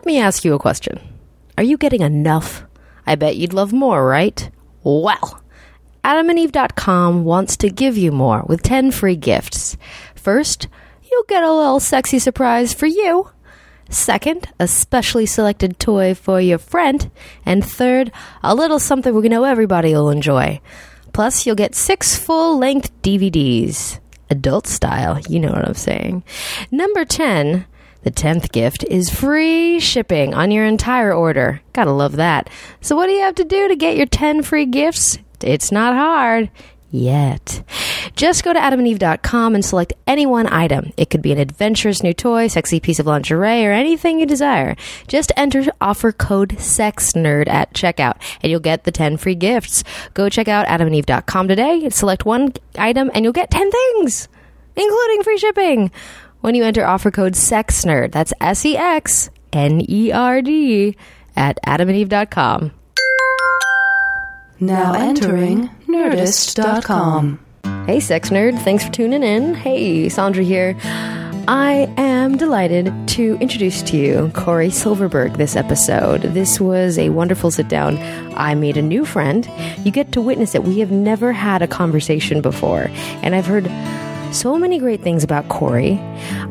let me ask you a question. Are you getting enough? I bet you'd love more, right? Well, adamandeve.com wants to give you more with 10 free gifts. First, you'll get a little sexy surprise for you. Second, a specially selected toy for your friend. And third, a little something we know everybody will enjoy. Plus, you'll get six full length DVDs. Adult style, you know what I'm saying. Number 10, the 10th gift is free shipping on your entire order. Gotta love that. So, what do you have to do to get your 10 free gifts? It's not hard yet. Just go to adamandeve.com and select any one item. It could be an adventurous new toy, sexy piece of lingerie, or anything you desire. Just enter offer code SEXNERD at checkout and you'll get the 10 free gifts. Go check out adamandeve.com today, select one item, and you'll get 10 things, including free shipping. When you enter offer code SEXNERD, that's S E X N E R D, at adamandeve.com. Now entering Nerdist.com. Hey, sex nerd. Thanks for tuning in. Hey, Sandra here. I am delighted to introduce to you Cory Silverberg this episode. This was a wonderful sit down. I made a new friend. You get to witness it. We have never had a conversation before, and I've heard so many great things about Cory.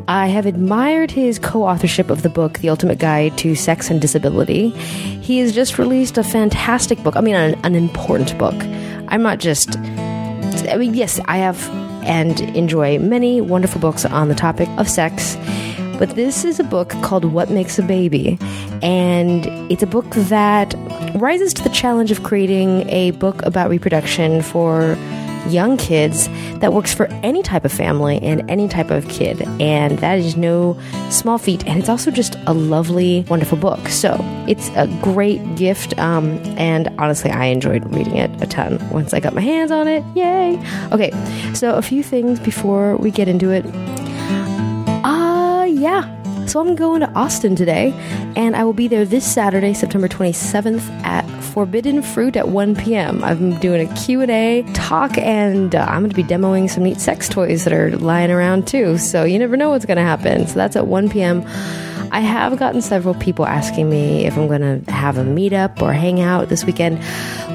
I have admired his co authorship of the book, The Ultimate Guide to Sex and Disability. He has just released a fantastic book, I mean, an, an important book. I'm not just, I mean, yes, I have and enjoy many wonderful books on the topic of sex. But this is a book called What Makes a Baby. And it's a book that rises to the challenge of creating a book about reproduction for young kids that works for any type of family and any type of kid. And that is no small feat. And it's also just a lovely, wonderful book. So it's a great gift. Um, and honestly, I enjoyed reading it a ton once I got my hands on it. Yay! Okay, so a few things before we get into it. Uh, yeah. So I'm going to Austin today, and I will be there this Saturday, September 27th at Forbidden Fruit at 1 p.m. I'm doing a Q&A talk, and uh, I'm going to be demoing some neat sex toys that are lying around too. So you never know what's going to happen. So that's at 1 p.m. I have gotten several people asking me if I'm going to have a meetup or hang out this weekend.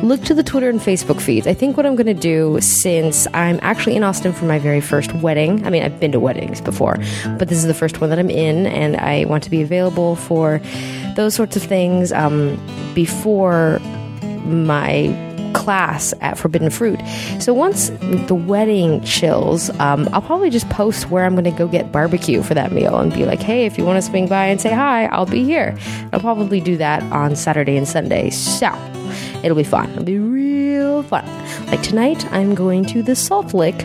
Look to the Twitter and Facebook feeds. I think what I'm going to do, since I'm actually in Austin for my very first wedding, I mean, I've been to weddings before, but this is the first one that I'm in, and I want to be available for those sorts of things um, before my class at Forbidden Fruit. So once the wedding chills, um, I'll probably just post where I'm going to go get barbecue for that meal and be like, hey, if you want to swing by and say hi, I'll be here. I'll probably do that on Saturday and Sunday. So it'll be fun. It'll be real fun. Like tonight, I'm going to the Salt Lick.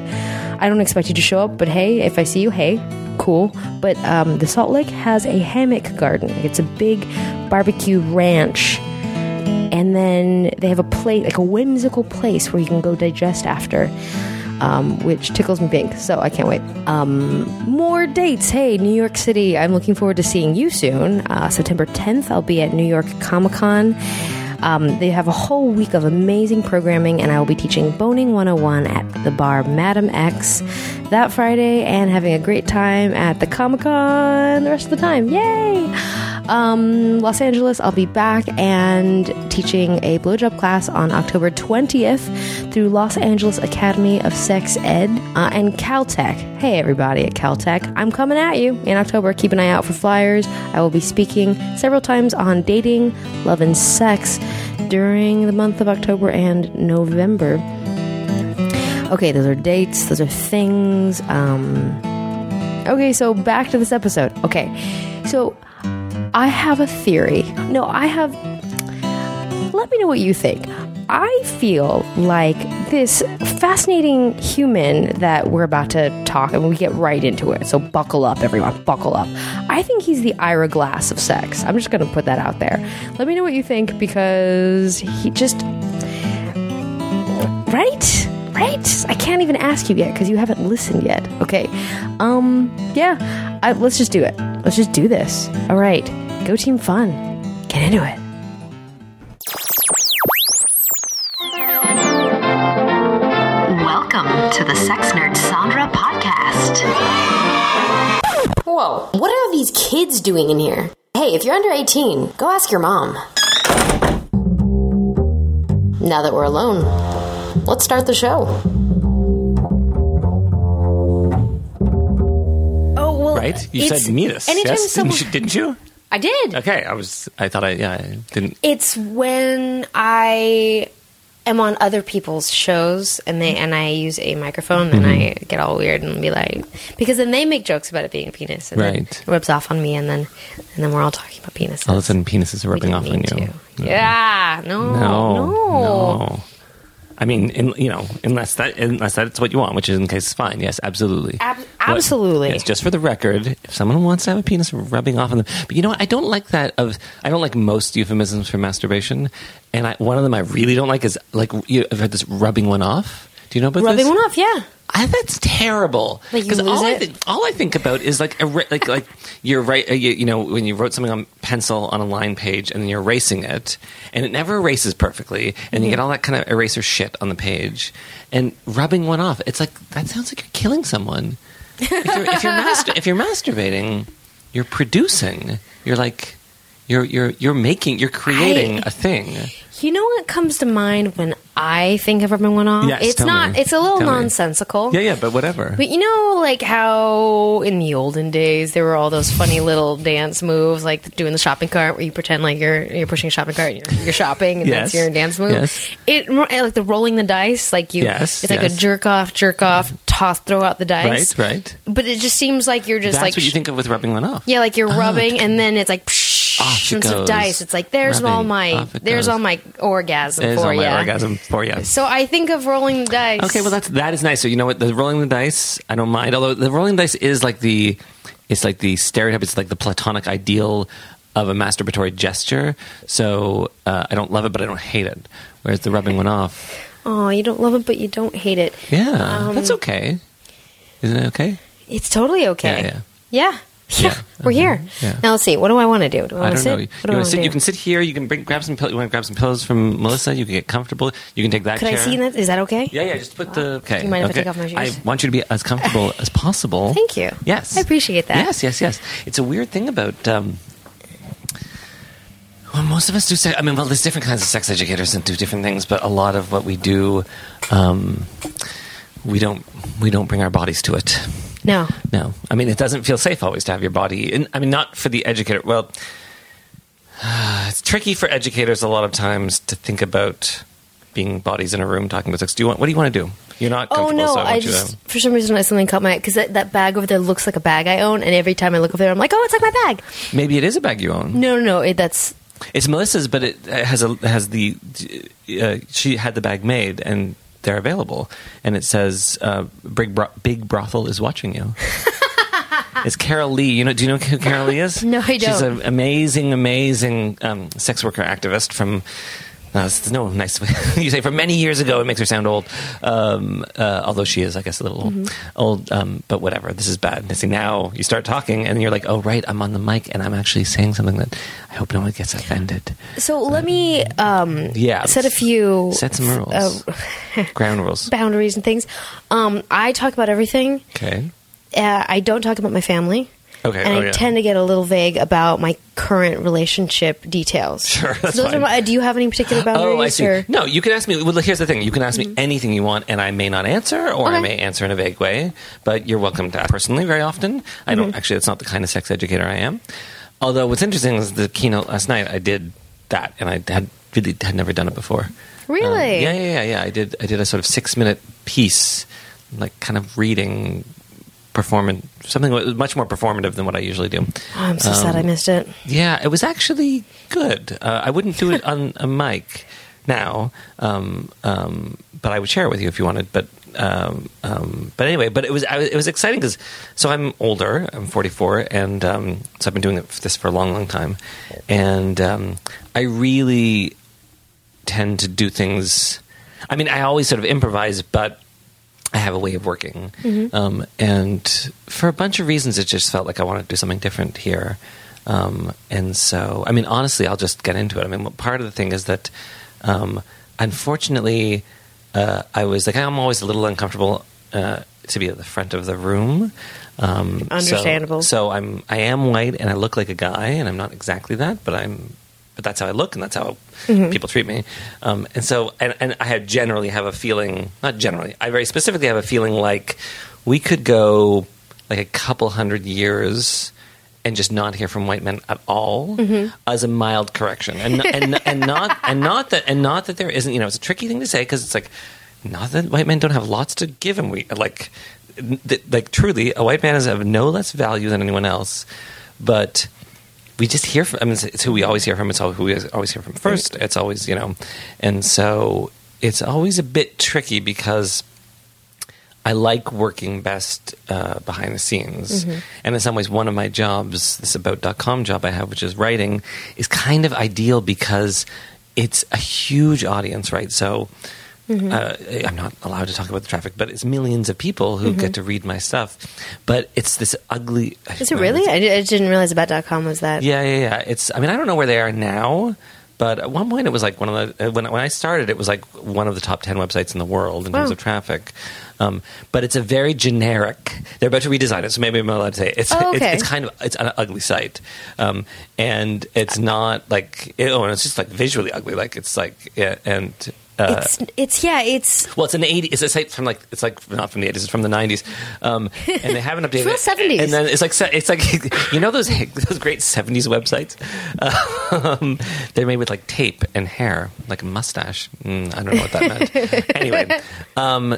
I don't expect you to show up, but hey, if I see you, hey, cool. But um, the Salt Lick has a hammock garden. It's a big barbecue ranch and then they have a place, like a whimsical place where you can go digest after. Um, which tickles me pink. So I can't wait. Um, more dates. Hey, New York City. I'm looking forward to seeing you soon. Uh, September 10th, I'll be at New York Comic Con. Um, they have a whole week of amazing programming, and I will be teaching Boning 101 at the bar Madame X that Friday and having a great time at the Comic Con the rest of the time. Yay! Um, Los Angeles, I'll be back and teaching a blowjob class on October 20th through Los Angeles Academy of Sex Ed uh, and Caltech. Hey, everybody at Caltech, I'm coming at you in October. Keep an eye out for flyers. I will be speaking several times on dating, love, and sex during the month of October and November. Okay, those are dates, those are things. Um, okay, so back to this episode. Okay, so I have a theory. No, I have. Let me know what you think. I feel like this fascinating human that we're about to talk, and we get right into it. So buckle up, everyone, buckle up. I think he's the Ira Glass of sex. I'm just going to put that out there. Let me know what you think because he just. Right? Right? I can't even ask you yet because you haven't listened yet. Okay. Um, yeah. I, let's just do it. Let's just do this. All right. Go Team Fun. Get into it. Welcome to the Sex Nerd Sandra podcast. Whoa, what are these kids doing in here? Hey, if you're under 18, go ask your mom. Now that we're alone, let's start the show. Oh, well. Right? You said meet us. Anytime yes? someone. didn't, you, didn't you? I did. Okay, I was. I thought I. Yeah, I didn't. It's when I am on other people's shows and they and I use a microphone and I mm-hmm. get all weird and be like because then they make jokes about it being a penis and then Right. it rubs off on me and then and then we're all talking about penises. All of a sudden, penises are We rubbing off on you. to. Yeah, no, No, no, no. I mean, in, you know, unless that unless that's what you want, which is in case is fine. Yes, absolutely. Ab- absolutely. yes, just for the record, if someone wants to have a penis rubbing off on them, but you know what? I don't like that. Of I don't like most euphemisms for masturbation, and I, one of them I really don't like is like you, I've heard this rubbing one off. Do you know about rubbing this? one off. Yeah, I, that's terrible. Because lose all I, think, all I think about is like ra- like like you're right. Uh, you, you know when you wrote something on pencil on a line page and then you're erasing it, and it never erases perfectly, and Mm-hmm. you get all that kind of eraser shit on the page, and rubbing one off. It's like that sounds like you're killing someone. If you're if you're, if you're masturbating, you're producing. You're like. You're, you're, you're making, you're creating I- a thing. you know what comes to mind when I think of rubbing one off? Yes, it's not. me. It's a little Tell me. nonsensical. Yeah, yeah, but whatever. But you know, like how in the olden days there were all those funny little dance moves, like doing the shopping cart, where you pretend like you're you're pushing a shopping cart, and you're, you're shopping, and Yes. that's your dance move. Yes. It eh, like the rolling the dice, like you. Yes, it's like yes. a jerk off, jerk off, toss, throw out the dice. right, right. But it just seems like you're just That's like what you think of with rubbing one off. yeah, like you're oh, rubbing, and then it's like psh, Of dice. It's like there's all my it there's goes. all my orgasm There's for all you. my orgasm for you. So I think of rolling the dice. Okay, well that's that is nice. So you know what? The rolling the dice, I don't mind. Although the rolling dice is like the, it's like the stereotype. It's like the platonic ideal of a masturbatory gesture. So uh, I don't love it, but I don't hate it. Whereas the rubbing one off, oh, you don't love it, but you don't hate it. yeah, Um, that's okay. Isn't it okay? It's totally okay. Yeah, Yeah. Yeah. Yeah. We're here. Yeah. Now let's see. What do I want to do? Do I I want to sit? know. You, do I sit, you can sit here. You can bring grab some. pill- You want to grab some pillows from Melissa. You can get comfortable. You can take that. Could I chair. see that? Is that okay? Yeah, yeah. Just put the. Okay. Do you mind if I take off my shoes? I want you to be as comfortable as possible. Thank you. Yes. I appreciate that. Yes, yes, yes. It's a weird thing about. Um, well, most of us do. Sex, I mean, well, there's different kinds of sex educators and do different things, but a lot of what we do, um, we don't we don't bring our bodies to it. No. No, I mean, it doesn't feel safe always to have your body. In, I mean, not for the educator. Well, it's tricky for educators a lot of times to think about being bodies in a room talking about sex. Do you want? What do you want to do? You're not Oh no! so I, I just to, for some reason I something caught my because that, that bag over there looks like a bag I own, and every time I look over there, I'm like, oh, it's like my bag. maybe it is a bag you own. No, no, no. It, that's It's Melissa's, but it has a has the uh, she had the bag made and they're available, and it says uh, "Big Bro- Big Brothel is watching you." it's Carol Leigh. You know? Do you know who Carol Leigh is? No, I don't. She's an amazing, amazing um, sex worker activist from. No, it's no nice. you say from many years ago. It makes her sound old, um, uh, although she is, I guess, a little old. Mm-hmm. old um, but whatever. This is bad. See, now you start talking, and you're like, "Oh, right, I'm on the mic, and I'm actually saying something that I hope no one gets offended." so. Let me um, Yeah, set a few set some rules, uh, ground rules. boundaries and things. Um, I talk about everything. Okay. Uh, I don't talk about my family. Okay, And oh, I yeah. tend to get a little vague about my current relationship details. Sure, that's so those fine. my, do you have any particular boundaries? Oh, I see. Or? No, you can ask me. Well, here's the thing: you can ask me anything you want, and I may not answer, or I may answer in a vague way. But you're welcome to ask personally. Very often, I don't actually. That's not the kind of sex educator I am. Although, what's interesting is the keynote last night. I did that, and I had really had never done it before. Really? Um, yeah, yeah, yeah, yeah. I did. I did a sort of six minute piece, like kind of reading, performant something much more performative than what I usually do. Oh, I'm so sad I Um, missed it. Yeah, it was actually good. Uh, I wouldn't do it on a mic now, um, um, but I would share it with you if you wanted. But um, um, but anyway, but it was I, was- it was exciting because so I'm older. I'm 44, and um, so I've been doing this for a long, long time, and um, I really tend to do things. I mean, I always sort of improvise, but I have a way of working. Um, and for a bunch of reasons, it just felt like I wanted to do something different here. Um, and so, I mean, honestly, I'll just get into it. I mean, part of the thing is that, um, unfortunately, uh, I was like, I'm always a little uncomfortable uh, to be at the front of the room. Um, so- Understandable. So, I'm I am white and I look like a guy, and I'm not exactly that, but I'm. But that's how I look, and that's how Mm-hmm. people treat me. Um, and so, and, and I have generally have a feeling, not generally, I very specifically have a feeling like we could go like a couple hundred years and just not hear from white men at all Mm-hmm. as a mild correction, and and and not and not that and not that there isn't. You know, it's a tricky thing to say because it's like not that white men don't have lots to give, and we like th- like truly a white man is of no less value than anyone else, but we just hear from. I mean, it's, it's who we always hear from. It's all who we always hear from first. It's always you know, and so it's always a bit tricky because I like working best uh, behind the scenes. And in some ways, one of my jobs, this about.com job I have, which is writing, is kind of ideal because it's a huge audience, right? So uh, I'm not allowed to talk about the traffic, but it's millions of people who get to read my stuff. But it's this ugly. Is it really? I, I didn't realize about .com was that. Yeah, yeah, yeah. It's. I mean, I don't know where they are now, but at one point it was like one of the uh, when when I started, it was like one of the top ten websites in the world in terms of traffic. Um, but it's a very generic. They're about to redesign it, so maybe I'm not allowed to say it. it's. Oh, it's, okay. it's kind of it's an ugly site, um, and it's not like it, oh, and it's just like visually ugly. Like it's like yeah, and. Uh, It's it's yeah it's well, it's an eighty. It's a site from like it's like not from the eighties. It's from the nineties, um, and they haven't updated. It's it. 70s. And then it's like it's like you know those those great seventies websites. Um, they're made with like tape and hair, like a mustache. Mm, I don't know what that meant. anyway, um,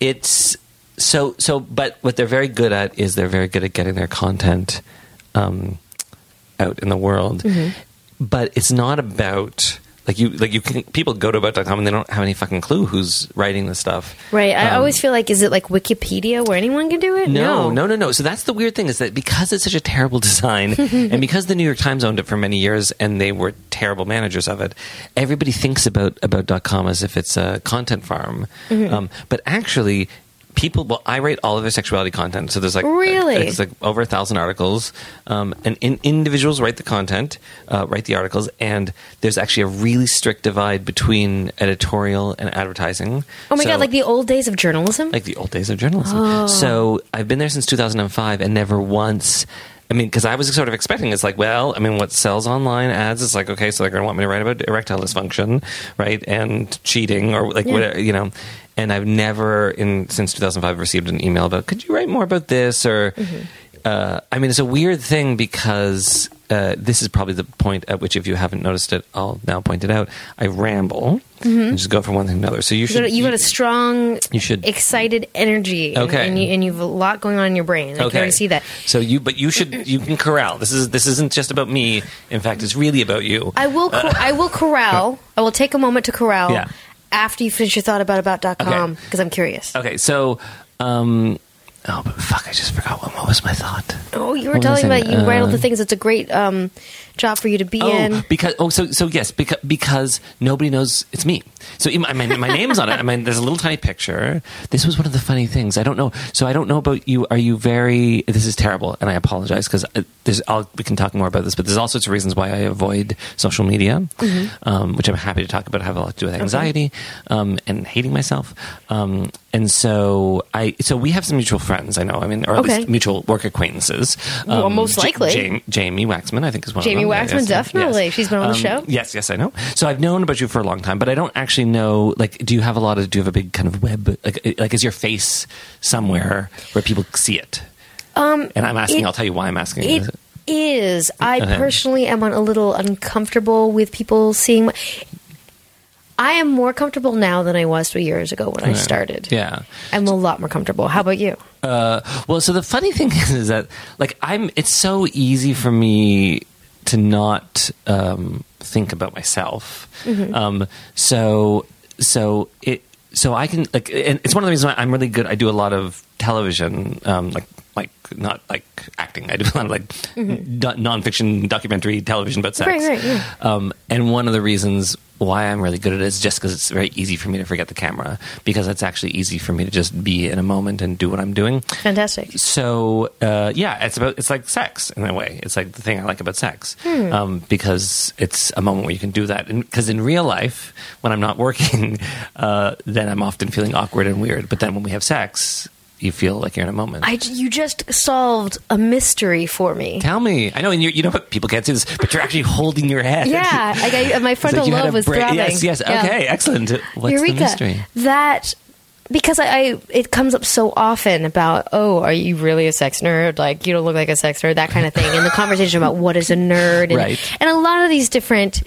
it's so so. But what they're very good at is they're very good at getting their content um, out in the world. But it's not about. Like you, like you can. People go to about.com and they don't have any fucking clue who's writing the stuff. right. I Um, always feel like is it like Wikipedia where anyone can do it? no, no, no, no. So that's the weird thing is that because it's such a terrible design, and because the New York Times owned it for many years and they were terrible managers of it, everybody thinks about about.com as if it's a content farm. Mm-hmm. Um, but actually, people. Well, I write all of their sexuality content. So there's like Really? it's like over a thousand articles, um, and in, individuals write the content, uh, write the articles, and there's actually a really strict divide between editorial and advertising. Oh my So- god, like the old days of journalism. like the old days of journalism. Oh. So I've been there since 2005 and never once. I mean, because I was sort of expecting it's like, well, I mean, what sells online ads is like, okay, so they're going to want me to write about erectile dysfunction, right, and cheating or like Yeah. whatever, you know. And I've never, in since 2005, received an email about, could you write more about this or. Uh, I mean, it's a weird thing because uh, this is probably the point at which, if you haven't noticed it, I'll now point it out. I ramble and just go from one thing to another. So you should you got a strong, you should excited energy, and- Okay. and, you, and you have a lot going on in your brain. I can already see that. So you, but you should, you can corral. This is this isn't just about me. In fact, it's really about you. I will. Cor- I will corral. I will take a moment to corral Yeah. After you finish your thought about about.com Okay. because I'm curious. Okay, so, um, oh, but fuck, I just forgot what, what was my thought. Oh, you were What telling about you saying? write all Uh, the things. It's a great um, job for you to be Oh, in. because oh, so so yes, because because nobody knows it's me. So I mean, my name's on it. I mean, there's a little tiny picture. This was one of the funny things. I don't know. So I don't know about you. Are you very? This is terrible, and I apologize because there's. I'll, we can talk more about this, but there's all sorts of reasons why I avoid social media, Mm-hmm. um, which I'm happy to talk about. I have a lot to do with anxiety um, and hating myself. Um, and so I. So we have some mutual friends. I know. I mean, or at Okay. least mutual work acquaintances. Um, Well, most likely. Jam- Jamye Waxman, I think, is one Jamye of them. Jamye Waxman, definitely. She's been on the Um, show. Yes, yes, I know. So I've known about you for a long time, but I don't actually know. Like, do you have a lot of? Do you have a big kind of web? Like, like is your face somewhere where people see it? Um, And I'm asking. it- I'll tell you why I'm asking. It is. I Okay. personally am a little uncomfortable with people seeing. My, I am more comfortable now than I was three years ago when I started. Yeah. I'm a lot more comfortable. How about you? Uh, well, so the funny thing is, is that like I'm. It's so easy for me to not um, think about myself. Mm-hmm. Um, so so it so I can like, and it's one of the reasons why I'm really good. I do a lot of television, um, like like not like acting. I do a lot of like do- nonfiction documentary television about sex. Mm-hmm. Right, right, yeah. Um, and one of the reasons why I'm really good at it is just because it's very easy for me to forget the camera because it's actually easy for me to just be in a moment and do what I'm doing. Fantastic. So uh, yeah, it's about it's like sex in a way. It's like the thing I like about sex Hmm. um, because it's a moment where you can do that. Because in real life, when I'm not working, uh, then I'm often feeling awkward and weird. But then when we have sex. You feel like you're in a moment. I, you just solved a mystery for me. Tell me. I know, and you, you know what? People can't see this, but you're actually holding your head. Yeah, like I, my frontal like lobe was bra- throbbing. Yes, yes. Yeah. Okay, excellent. What's Eureka. the mystery? That because I, I it comes up so often about oh are you really a sex nerd like you don't look like a sex nerd that kind of thing and the conversation about what is a nerd and, Right. and a lot of these different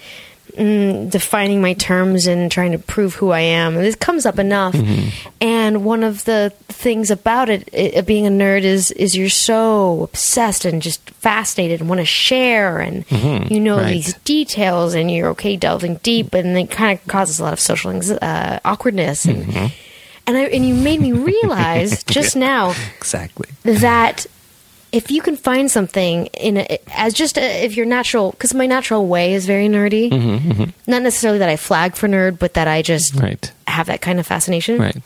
mm, defining my terms and trying to prove who I am this comes up enough Mm-hmm. and one of the things about it, it being a nerd is is you're so obsessed and just fascinated and want to share and you know Mm-hmm. right. these details and you're okay delving deep and it kind of causes a lot of social uh, awkwardness and Mm-hmm. and I and you made me realize just now Exactly. that if you can find something in a, as just a, if your natural because my natural way is very nerdy not necessarily that I flag for nerd but that I just Mm-hmm, Right. have that kind of fascination Right.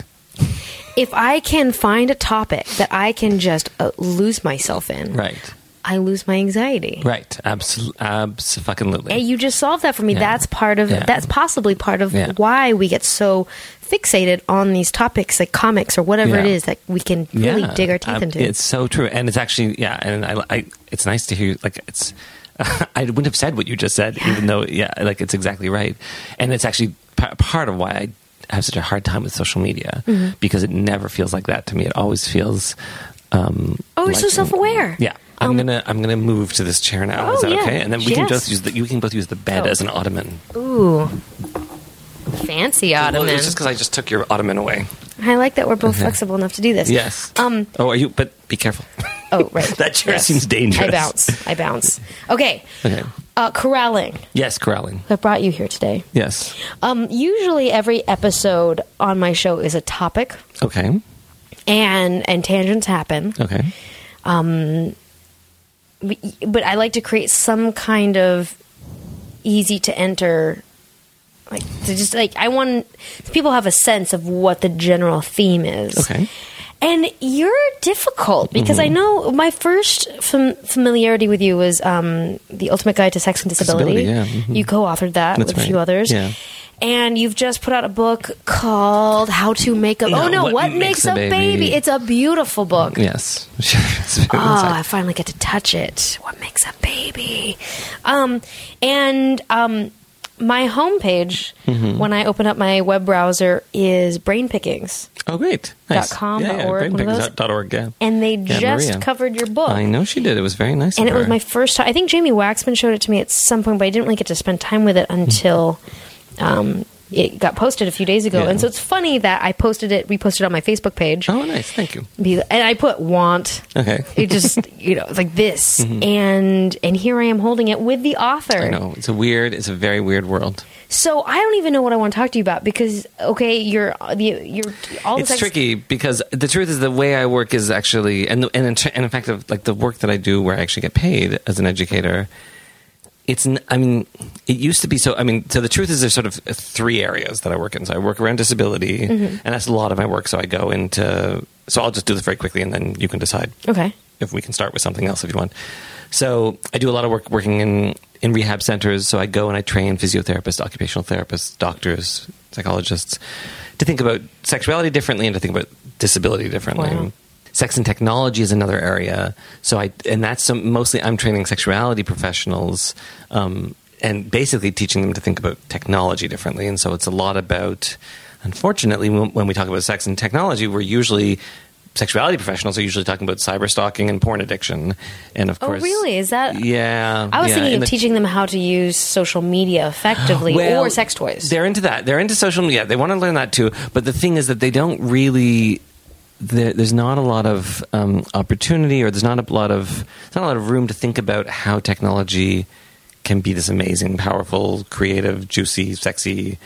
if I can find a topic that I can just uh, lose myself in Right. I lose my anxiety Right. Absolutely. Absolutely. And you just solved that for me. Yeah. That's part of Yeah. that's possibly part of Yeah. why we get so fixated on these topics like comics or whatever it is that we can really dig our teeth Um, into. It's so true, and it's actually yeah, and I, I it's nice to hear like it's. I wouldn't have said what you just said, even though yeah, like it's exactly right, and it's actually p- part of why I have such a hard time with social media Mm-hmm. because it never feels like that to me. It always feels. Um, Oh, you're so self-aware. Yeah. I'm Um, gonna I'm gonna move to this chair now. Is Oh, that yeah. okay? And then we can Yes. both use the you can both use the bed Oh. as an ottoman. Ooh, fancy Well, ottoman. it's just because I just took your ottoman away. I like that we're both Okay. flexible enough to do this. Yes. Um. Oh, are you? But be careful. Oh, right. That chair seems dangerous. I bounce. I bounce. Okay. Okay. Uh, corralling. Yes, corralling. That brought you here today. Yes. Um, usually, every episode on my show is a topic, Okay. and and tangents happen. Okay. But I like to create some kind of easy to enter like to just like I want people have a sense of what the general theme is. Okay. And you're difficult because Mm-hmm. I know my first fam- familiarity with you was um, the Ultimate Guide to Sex and Disability. Disability, yeah, mhm. You co-authored that That's with a few others. yeah. And you've just put out a book called How to Make a Oh no, What what, Makes makes, a baby? Baby. It's a beautiful book. Yes. Oh. I finally get to touch it. What makes a baby? Um, and um, my homepage, Mm-hmm. when I open up my web browser, is Brain Pickings. oh, great. Nice. Dot com, yeah, yeah, org, one of those? dot org, yeah. And they Yeah, just Maria. covered your book. I know she did. It was very nice. And it was my first time. I think Jamye Waxman showed it to me at some point, but I didn't really get to spend time with it until um, it got posted a few days ago. Yeah. And so it's funny that I posted it, reposted it on my Facebook page. Oh, nice. Thank you. And I put want. Okay. It just you know it's like this, and and here I am holding it with the author. Mm-hmm. I know. It's a weird, it's a very weird world. So I don't even know what I want to talk to you about because okay, you're you're all it's ex- tricky because the truth is the way I work is actually, and and in, and in fact, of like the work that I do where I actually get paid as an educator, it's. i mean, it used to be so. I mean, so the truth is there's sort of three areas that I work in. So I work around disability, mm-hmm. and that's a lot of my work. So I go into. So I'll just do this very quickly, and then you can decide Okay, if we can start with something else if you want. So I do a lot of work working in in rehab centers. So I go and I train physiotherapists, occupational therapists, doctors, psychologists to think about sexuality differently and to think about disability differently. Wow. Sex and technology is another area. So I and that's some, mostly I'm training sexuality professionals. Um, and basically teaching them to think about technology differently. And so it's a lot about, unfortunately, when, when we talk about sex and technology, we're usually sexuality professionals are usually talking about cyber stalking and porn addiction. And of Oh, course, really? Is that- Yeah, I was yeah, thinking of the- teaching them how to use social media effectively well, or sex toys. They're into that. They're into social media. They want to learn that too. But the thing is that they don't really. There, there's not a lot of um, opportunity, or there's not a lot of not a lot of room to think about how technology can be this amazing, powerful, creative, juicy, sexy,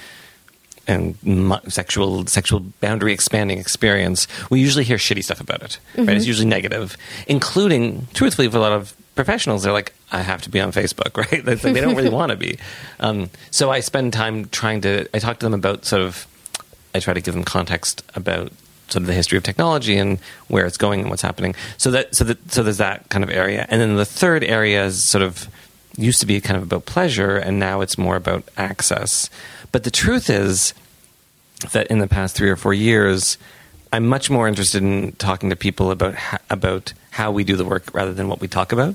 and mu- sexual sexual boundary expanding experience. We usually hear shitty stuff about it. Right? It's usually negative, including truthfully for a lot of professionals. They're like, I have to be on Facebook, right? Like they don't really want to be. Um, so I spend time trying to. I talk to them about sort of. I try to give them context about sort of the history of technology and where it's going and what's happening. So that so that so there's that kind of area, and then the third area is sort of used to be kind of about pleasure, and now it's more about access. But the truth is that in the past three or four years, I'm much more interested in talking to people about about how we do the work rather than what we talk about.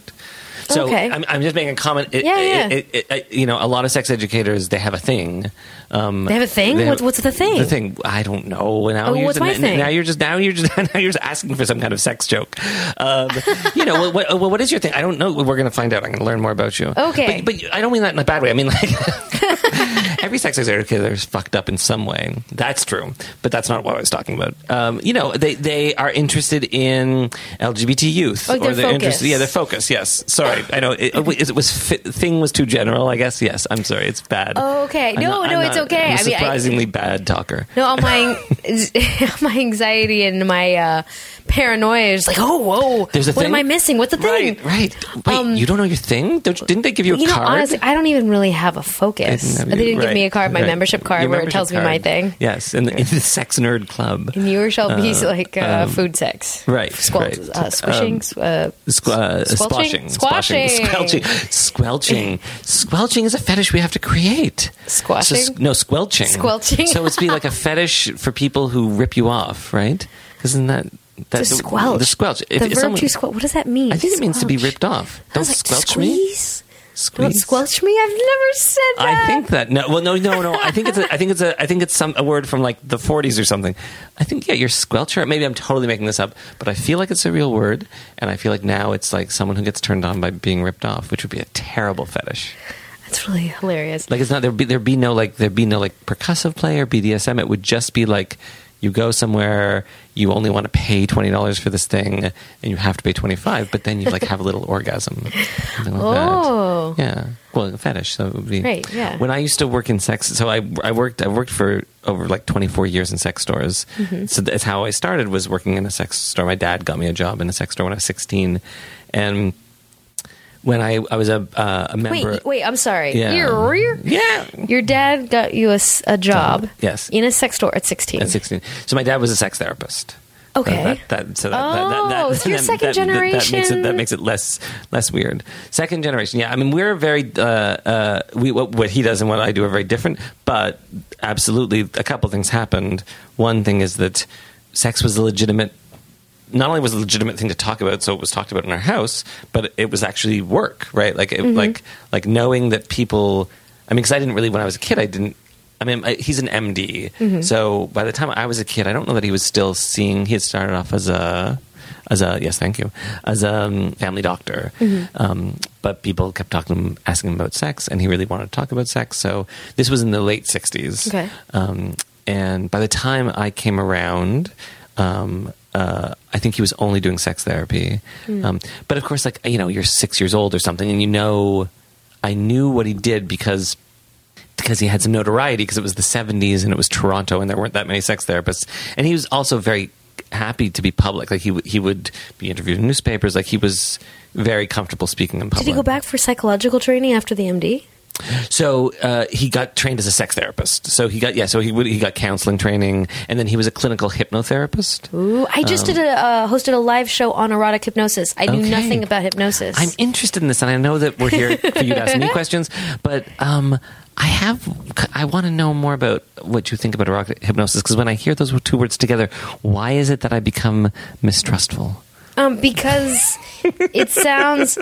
So Okay. I'm, I'm just making a comment. It- Yeah, it- yeah. it- you know, a lot of sex educators they have a thing. Um, They have a thing? they What's- what's the thing? The thing I don't know. Now Oh, you're what's just, my n- thing? Now you're just now you're just now you're just asking for some kind of sex joke. Um, you know, what, what, what is your thing? I don't know. We're going to find out. I'm going to learn more about you. Okay. but, but I don't mean that in a bad way. I mean like. Every sex educator is fucked up in some way. That's true, but that's not what I was talking about. Um, you know, they they are interested in LGBT youth, Like their they're focus. interested. Yeah, their focus. Yes. Sorry, I know it, it was thing was too general. I guess. Yes. I'm sorry. It's bad. Oh, okay. I'm No, not- no, I'm it's not- okay. I'm a I mean, I- surprisingly bad talker. No, all my my anxiety and my uh, paranoia is like, oh, whoa, There's a what thing. am I missing? What's the thing? Right. Right. Wait, Um, you don't know your thing? Don't, didn't they give you a You know, card? honestly, I don't even really have a focus. didn't have They didn't give me a card, my right. membership card, Your where it membership tells me my thing. Yes, in the, in the Sex Nerd Club. And yours shall be Uh, like uh, food sex, right, Squel- right. Uh, squishing, uh, Squ- uh, Squelching? Squashing. squelching, squelching, squelching is a fetish we have to create. Squashing? So, no, squelching. Squelching. So it's be like a fetish for people who rip you off, right? Isn't that to that's squelch. The squelch. If- the verb someone- to squelch. What does that mean? I think it means to be ripped off. Don't like, squelch me. squeeze? Don't Squeeze. squelch me. I've never said that. I think that no, well, no, no, no. I think it's a, I think it's a, I think it's some a word from like the 40s or something. I think yeah, you're squelcher. Maybe I'm totally making this up, but I feel like it's a real word, and I feel like now it's like someone who gets turned on by being ripped off, which would be a terrible fetish. That's really hilarious. Like it's not there'd be there'd be no like there'd be no like percussive play or BDSM. It would just be like you go somewhere, you only want to pay twenty dollars for this thing, and you have to pay twenty five, but then you like have a little orgasm, something like Oh. that. Yeah, well, a fetish. So it would be Right, yeah. When I used to work in sex, so I I worked I worked for over like twenty four years in sex stores. Mm-hmm. So that's how I started was working in a sex store. My dad got me a job in a sex store when I was sixteen, and when I I was a uh, a member. Wait, wait. I'm sorry. Yeah. You're, you're- Yeah. Your dad got you a job. Yes. In a sex store at 16. At 16. So my dad was a sex therapist. Okay. Uh, that, that, so that, that, that, that, Oh, so that- second that- that- That, makes it, generation. that makes it less less weird. Second generation. Yeah, I mean we're very uh, uh, we what, what he does and what I do are very different, but absolutely a couple things happened. One thing is that sex was a legitimate not only was it a legitimate thing to talk about, so it was talked about in our house, but it was actually work, right? Like, Mm-hmm. like, like knowing that people. I mean, because I didn't really when I was a kid, I didn't. I mean, I, he's an MD, Mm-hmm. so by the time I was a kid, I don't know that he was still seeing. He had started off as a, as a yes, thank you, as a um, family doctor. Mm-hmm. Um, but people kept talking asking him about sex, and he really wanted to talk about sex. So this was in the late '60s. Okay. Um, and by the time I came around, um, uh, I think he was only doing sex therapy. Um, but of course, like you know, you're six years old or something, and you know, I knew what he did because because he had some notoriety because it was the 70s and it was Toronto and there weren't that many sex therapists, and he was also very happy to be public. Like he he would be interviewed in newspapers. Like he was very comfortable speaking in public. Did he go back for psychological training after the MD? So uh, he got trained as a sex therapist. So he got yeah. So he he got counseling training, and then he was a clinical hypnotherapist. Ooh, I just did a uh, hosted a live show on erotic hypnosis. I knew Um, Okay. nothing about hypnosis. I'm interested in this, and I know that we're here for you to ask me questions, but um, I have I want to know more about what you think about erotic hypnosis because when I hear those two words together, why is it that I become mistrustful? um, because it sounds.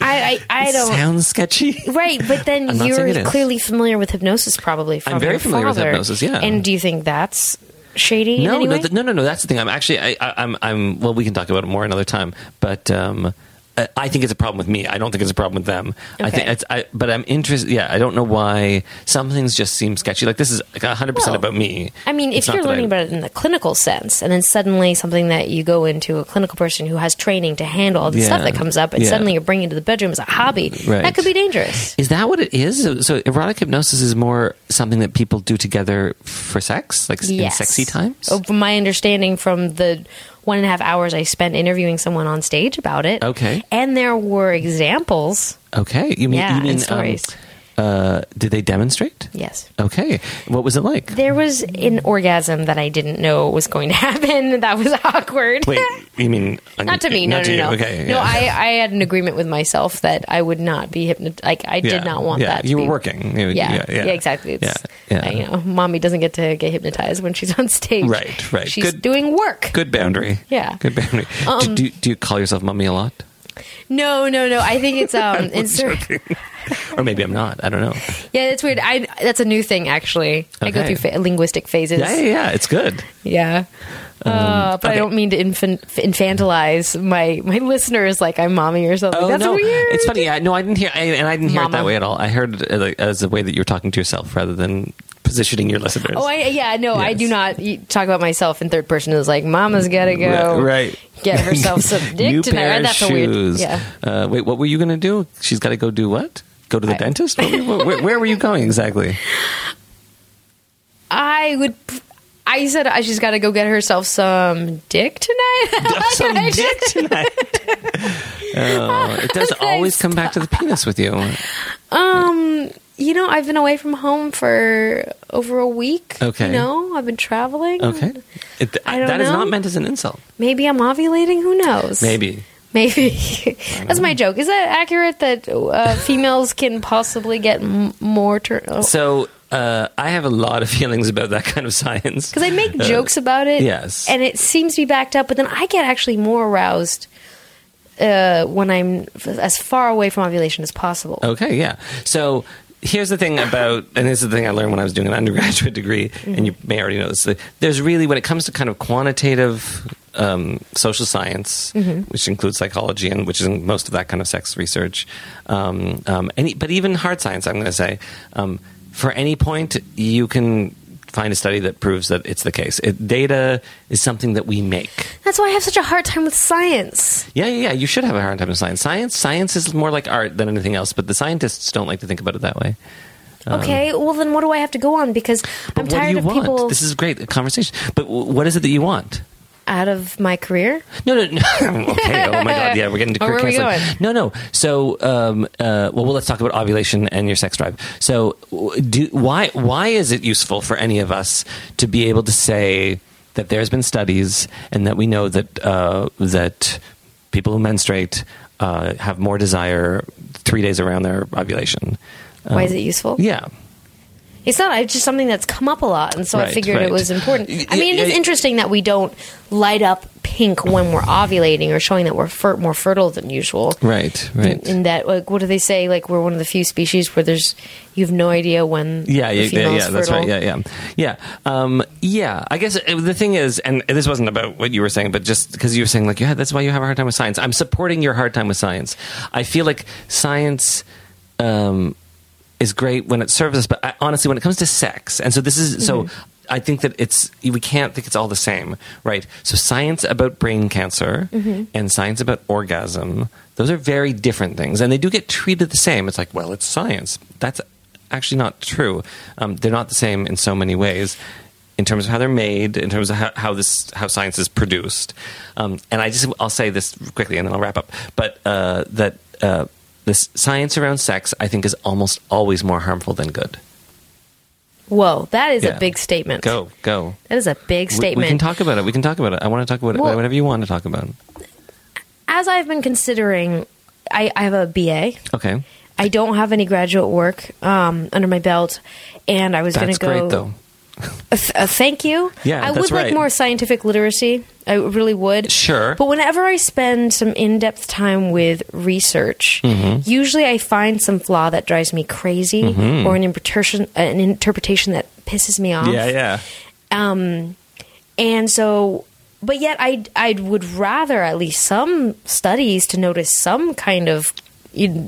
I I, I don't. Sounds sketchy. Right, but then I'm not saying you're clearly familiar with hypnosis, probably from I'm very familiar with hypnosis, yeah. And do you think that's shady? in No, any no, way? th- no, no, no. That's the thing. I'm actually, I, I, I'm, I'm. Well, we can talk about it more another time. But um, I- I think it's a problem with me. I don't think it's a problem with them. I think it's. I, but I'm interested. Yeah, I don't know why some things just seem sketchy. Like this is like 100 percent about me. I mean, It's if you're that I- learning about it in the clinical sense, and then suddenly something that you go into a clinical person who has training to handle all the stuff that comes up, and Yeah. suddenly you're bringing to the bedroom as a hobby, Right. that could be dangerous. Is that what it is? So, so erotic hypnosis is more something that people do together for sex, like in sexy times. Oh, from my understanding from the one and a half hours I spent interviewing someone on stage about it. Okay. And there were examples. Okay, you mean Yeah, you mean and stories. Um, Uh, did they demonstrate? Yes. Okay. What was it like? There was an orgasm that I didn't know was going to happen. That was awkward. Wait, you mean not to me. No, not no, you. no. Okay. No, yeah. I, I had an agreement with myself that I would not be hypnotized. Like I Yeah, did not want yeah. that. To You were be- working. You- Yeah, yeah, exactly. It's, Yeah, uh, you know, mommy doesn't get to get hypnotized when she's on stage. Right, right. She's Good- doing work. Good boundary. Yeah. Um, Good boundary. do, do, do you call yourself mommy a lot? No, no, no. I think it's um, or maybe I'm not. I don't know. yeah, it's weird. I that's a new thing actually. I go through fa- linguistic phases. Yeah, yeah, yeah. It's good. Yeah. Uh, but I don't mean to infant, infantilize my my listeners like I'm mommy or something. Oh That's no, weird. it's funny. I, no, I didn't hear, I, and I didn't hear it that way at all. I heard it uh, as a way that you're talking to yourself rather than positioning your listeners. Oh, I, yeah, no, I do not talk about myself in third person. It's like, Mama's got to go right, get herself some dick New tonight. pair That's a weird. shoes. Yeah. Uh, wait, what were you going to do? She's got to go do what? Go to the I- dentist? What- where, where were you going exactly? I would. I said I she's got to go get herself some dick tonight. Some dick just- tonight. oh, it does always come back to the penis with you. Um, you know, I've been away from home for over a week. Okay. You know, I've been traveling. Okay, it, I don't that is know. not meant as an insult. Maybe I'm ovulating. Who knows? Maybe. Maybe that's my joke. Is that accurate? That uh, females can possibly get m- more turn? Because So uh, I have a lot of feelings about that kind of science. Because I make Uh, jokes about it. yes. and it seems to be backed up. But then I get actually more aroused uh, when I'm f- as far away from ovulation as possible. Okay, yeah. So here's the thing about, and this is the thing I learned when I was doing an undergraduate degree, and you may already know this. There's really, when it comes to kind of quantitative um, social science, which includes psychology and which is most of that kind of sex research, um, um, any, but even hard science, I'm going to say, um, for any point, you can find a study that proves that it's the case. It, data is something that we make. That's why I have such a hard time with science. Yeah, yeah, yeah. You should have a hard time with science. Science, science is more like art than anything else, but the scientists don't like to think about it that way. okay, well then what do I have to go on? Because I'm Um, tired of want? people This is a great conversation. But what is it that you want? Out of my career. No, no, no. okay. Oh my God. Yeah, we're getting to Where career we counseling. going? No, no. So, um, uh, well, well, let's talk about ovulation and your sex drive. So, do why why is it useful for any of us to be able to say that there's been studies and that we know that uh, that people who menstruate uh, have more desire three days around their ovulation? Why is it useful? Yeah. It's not. It's just something that's come up a lot, and so I figured right. it was important. I mean, it is interesting that we don't light up pink when we're ovulating or showing that we're fer- more fertile than usual. Right. Right. In that, like, what do they say? Like, we're one of the few species where there's you have no idea when. Yeah, yeah, yeah, yeah that's right. Yeah, yeah, yeah, um, yeah. I guess uh, the thing is, and this wasn't about what you were saying, but just because you were saying like, yeah, that's why you have a hard time with science. I'm supporting your hard time with science. I feel like science. Um, is great when it serves us, but I, honestly, when it comes to sex, and so this is so. I think that it's we can't think it's all the same, right? So science about brain cancer and science about orgasm, those are very different things, and they do get treated the same. It's like, well, it's science. That's actually not true. Um, they're not the same in so many ways. In terms of how they're made, in terms of how, how this how science is produced, um, and I just I'll say this quickly and then I'll wrap up. But uh, that uh, this science around sex, I think, is almost always more harmful than good. Whoa, that is Yeah. a big statement. Go, go. That is a big statement. We, can talk about it. We can talk about it. I want to talk about it. Whatever you want to talk about. As I've been considering, I, I have a BA. Okay, I don't have any graduate work um, under my belt, and I was going to go. great though. Th- uh, thank you. Yeah, I would like more scientific literacy. I really would. Sure. But whenever I spend some in-depth time with research, Mm-hmm. usually I find some flaw that drives me crazy, or an interpretation, an interpretation that pisses me off. Yeah, yeah. Um, and so, but yet I I would rather at least some studies to notice some kind of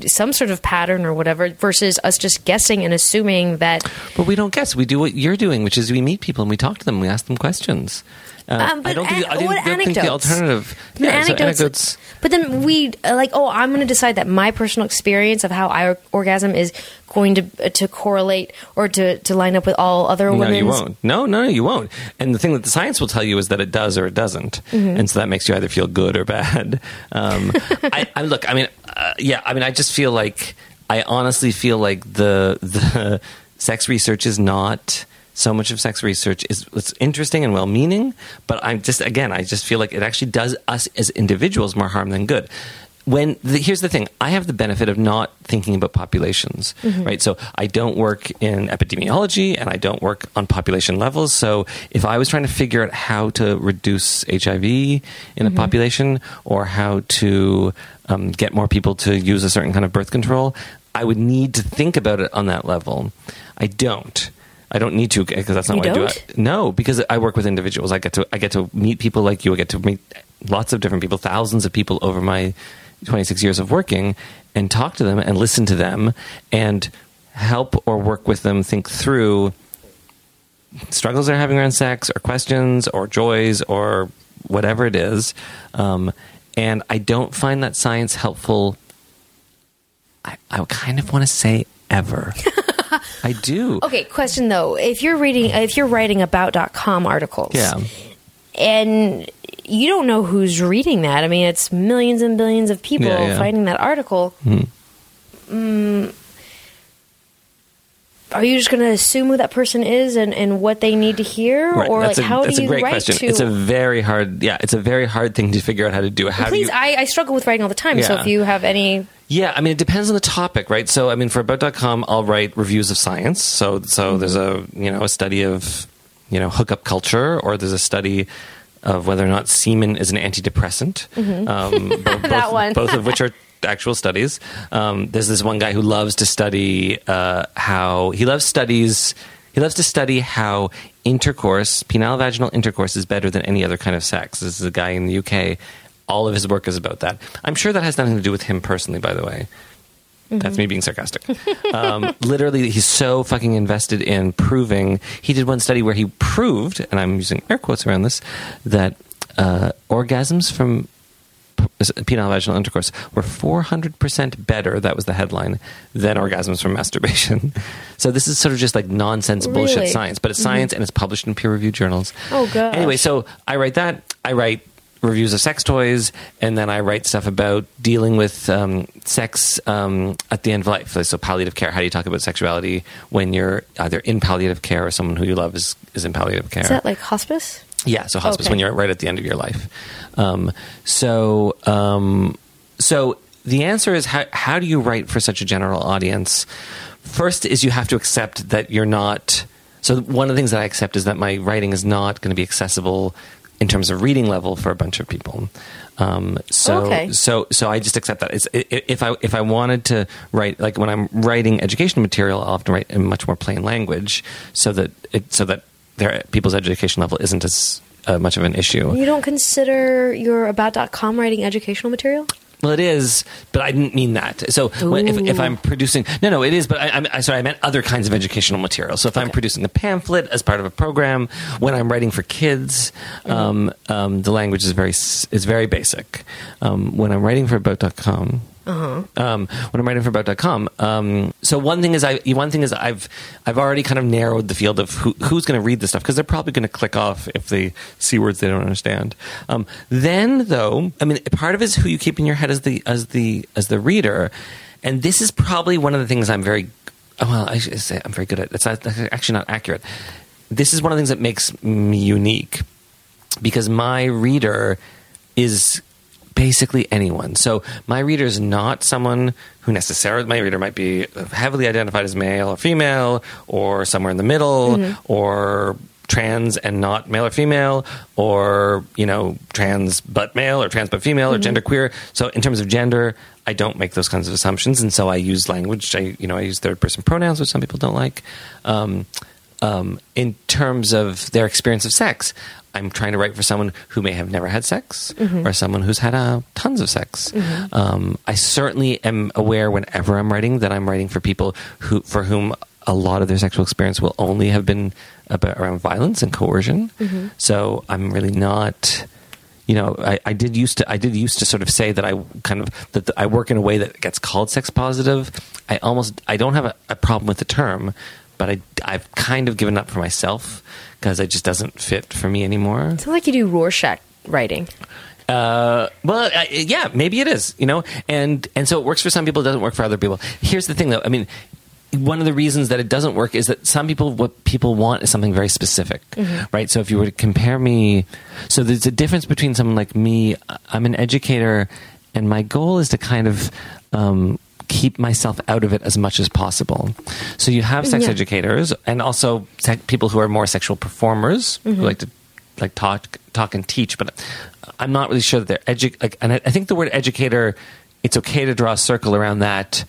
some sort of pattern or whatever versus us just guessing and assuming that But we don't guess. We do what you're doing, which is we meet people and we talk to them. We ask them questions. Uh, Um, but I don't think, an- I what don't think the alternative. The yeah, so anecdotes, anecdotes. But then we uh, like, oh, I'm going to decide that my personal experience of how I orgasm is going to uh, to correlate or to, to line up with all other No, women's. you won't. No, no, no, you won't. And the thing that the science will tell you is that it does or it doesn't, Mm-hmm. and so that makes you either feel good or bad. Um, I, I look. I mean, uh, yeah. I mean, I just feel like I honestly feel like the the sex research is not so much of sex research is it's interesting and well meaning, but I'm just again I just feel like it actually does us as individuals more harm than good. When the, here's the thing, I have the benefit of not thinking about populations, right? So I don't work in epidemiology and I don't work on population levels. So if I was trying to figure out how to reduce HIV in a population or how to um, get more people to use a certain kind of birth control, I would need to think about it on that level. I don't. I don't need to because that's not You what I do. I- no, because I work with individuals. I get to I get to meet people like you. I get to meet lots of different people, thousands of people over my 26 years of working, and talk to them and listen to them and help or work with them think through struggles they're having around sex or questions or joys or whatever it is. Um, and I don't find that science helpful. I, I kind of want to say ever. I do. Okay, question though. If you're reading, if you're writing about.com articles, Yeah. and you don't know who's reading that. I mean, it's millions and billions of people Yeah, yeah. finding that article. Mm, are you just going to assume who that person is and, and what they need to hear, Right. or like a, how that's do a you great write question. to? It's a very hard, yeah, it's a very hard thing to figure out how to do. How do Please, you, I, I struggle with writing all the time. So if you have any, Yeah, I mean, it depends on the topic, right? So, I mean, for about.com, I'll write reviews of science. So, so Mm-hmm. there's a, you know, a study of, you know, hookup culture, or there's a study of whether or not semen is an antidepressant. Um, both, Mm-hmm. That one. both of which are actual studies. Um, there's this one guy who loves to study uh, how he loves studies. He loves to study how intercourse, penile vaginal intercourse, is better than any other kind of sex. This is a guy in the UK. All of his work is about that. I'm sure that has nothing to do with him personally, by the way. That's me being sarcastic. um, literally, he's so fucking invested in proving. He did one study where he proved, and I'm using air quotes around this, that uh, orgasms from penile vaginal intercourse were 400% better, that was the headline, than orgasms from masturbation. so this is sort of just like nonsense bullshit Really? science, but it's science and it's published in peer reviewed journals. Oh, gosh. Anyway, so I write that. I write reviews of sex toys, and then I write stuff about dealing with um, sex um, at the end of life. So palliative care. How do you talk about sexuality when you're either in palliative care or someone who you love is, is in palliative care? is that like hospice? Yeah, so hospice Okay. when you're right at the end of your life. Um, so, um, so the answer is how how do you write for such a general audience? First is you have to accept that you're not. So one of the things that I accept is that my writing is not going to be accessible in terms of reading level for a bunch of people. Um, so Okay. so so I just accept that. It's, if I if I wanted to write like when I'm writing educational material, I'll have to write in much more plain language so that it, so that their people's education level isn't as uh, much of an issue. You don't consider your about.com writing educational material? Well, it is, but I didn't mean that. So when, if, if I'm producing, no, no, it is, but I, I'm I, sorry, I meant other kinds of educational material. So if I'm producing a pamphlet as part of a program, when I'm writing for kids, um, um, the language is very s- is very basic. Um, when I'm writing for about.com, um, when I'm writing for about.com. Um, so one thing is I one thing is I've I've already kind of narrowed the field of who, who's going to read this stuff because they're probably going to click off if they see words they don't understand. Um, then though, I mean, part of it is who you keep in your head as the as the as the reader, and this is probably one of the things I'm very well. I should say I'm very good at. It's actually not accurate. This is one of the things that makes me unique because my reader is basically anyone. So my reader is not someone who necessarily my reader might be heavily identified as male or female or somewhere in the middle or trans and not male or female or you know trans but male or trans but female or gender queer. So in terms of gender, I don't make those kinds of assumptions and so I use language I you know I use third person pronouns which some people don't like. Um, um, in terms of their experience of sex. I'm trying to write for someone who may have never had sex or someone who's had uh, tons of sex. Um, I certainly am aware whenever I'm writing that I'm writing for people who, for whom a lot of their sexual experience will only have been about, around violence and coercion. So I'm really not you know, I, I did used to I did used to sort of say that I kind of that I work in a way that gets called sex positive. I almost I don't have a, a problem with the term, but I I've kind of given up for myself because it just doesn't fit for me anymore. Sounds like you do Rorschach writing. Uh, well, uh, yeah, maybe it is, you know, and and so it works for some people, it doesn't work for other people. Here's the thing, though. I mean, one of the reasons that it doesn't work is that some people what people want is something very specific, right? So if you were to compare me, so there's a difference between someone like me. I'm an educator, and my goal is to kind of. Um, keep myself out of it as much as possible. So you have sex Yeah. educators and also sec- people who are more sexual performers who mm-hmm. like to like talk talk and teach, but I'm not really sure that they're edu- like. And I, I think the word educator, it's okay to draw a circle around that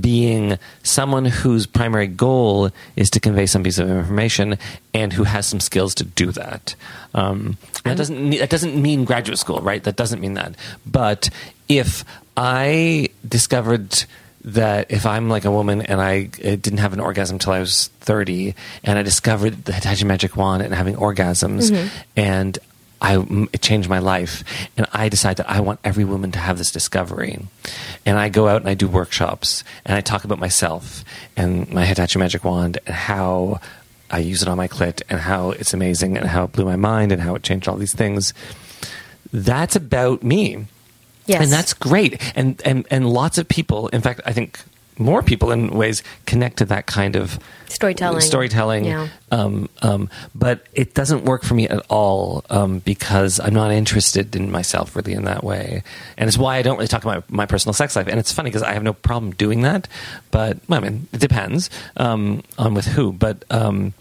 being someone whose primary goal is to convey some piece of information and who has some skills to do that. Um, that doesn't that doesn't mean graduate school, right? That doesn't mean that. But if I discovered that if I'm like a woman and I uh, didn't have an orgasm till I was 30, and I discovered the Hitachi Magic Wand and having orgasms, and I it changed my life, and I decide that I want every woman to have this discovery, and I go out and I do workshops and I talk about myself and my Hitachi Magic Wand and how I use it on my clit and how it's amazing and how it blew my mind and how it changed all these things. That's about me. Yes. And that's great. And, and and lots of people, in fact, I think more people in ways connect to that kind of Storytelling. Storytelling. Yeah. Um, um, but it doesn't work for me at all um, because I'm not interested in myself really in that way. And it's why I don't really talk about my, my personal sex life. And it's funny because I have no problem doing that. But, well, I mean, it depends um, on with who. But. Um,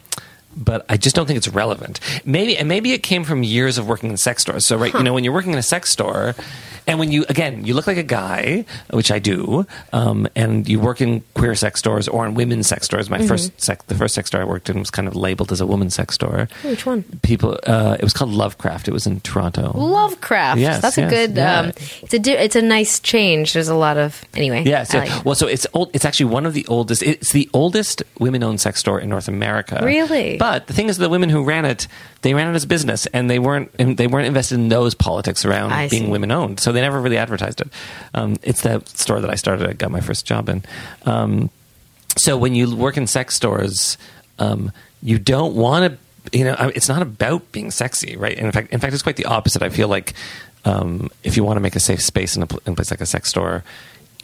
but I just don't think it's relevant. Maybe and maybe it came from years of working in sex stores. So right, you know, when you're working in a sex store, and when you again you look like a guy, which I do, um, and you work in queer sex stores or in women's sex stores. My first sex, the first sex store I worked in was kind of labeled as a women's sex store. Which one? People, uh, it was called Lovecraft. It was in Toronto. Lovecraft. Yes, That's a good. yeah. Um, it's a di- it's a nice change. There's a lot of anyway. Yes. Yeah. like well, so it's old. It's actually one of the oldest. It's the oldest women-owned sex store in North America. Really? But the thing is, the women who ran it, they ran it as a business, and they weren't they weren't invested in those politics around I being women-owned. So they never really advertised it. Um, it's the store that I started. I got my first job in. Um, so when you work in sex stores, um, you don't want to. You know, it's not about being sexy, right? And in fact, in fact, it's quite the opposite. I feel like um, if you want to make a safe space in a, in a place like a sex store,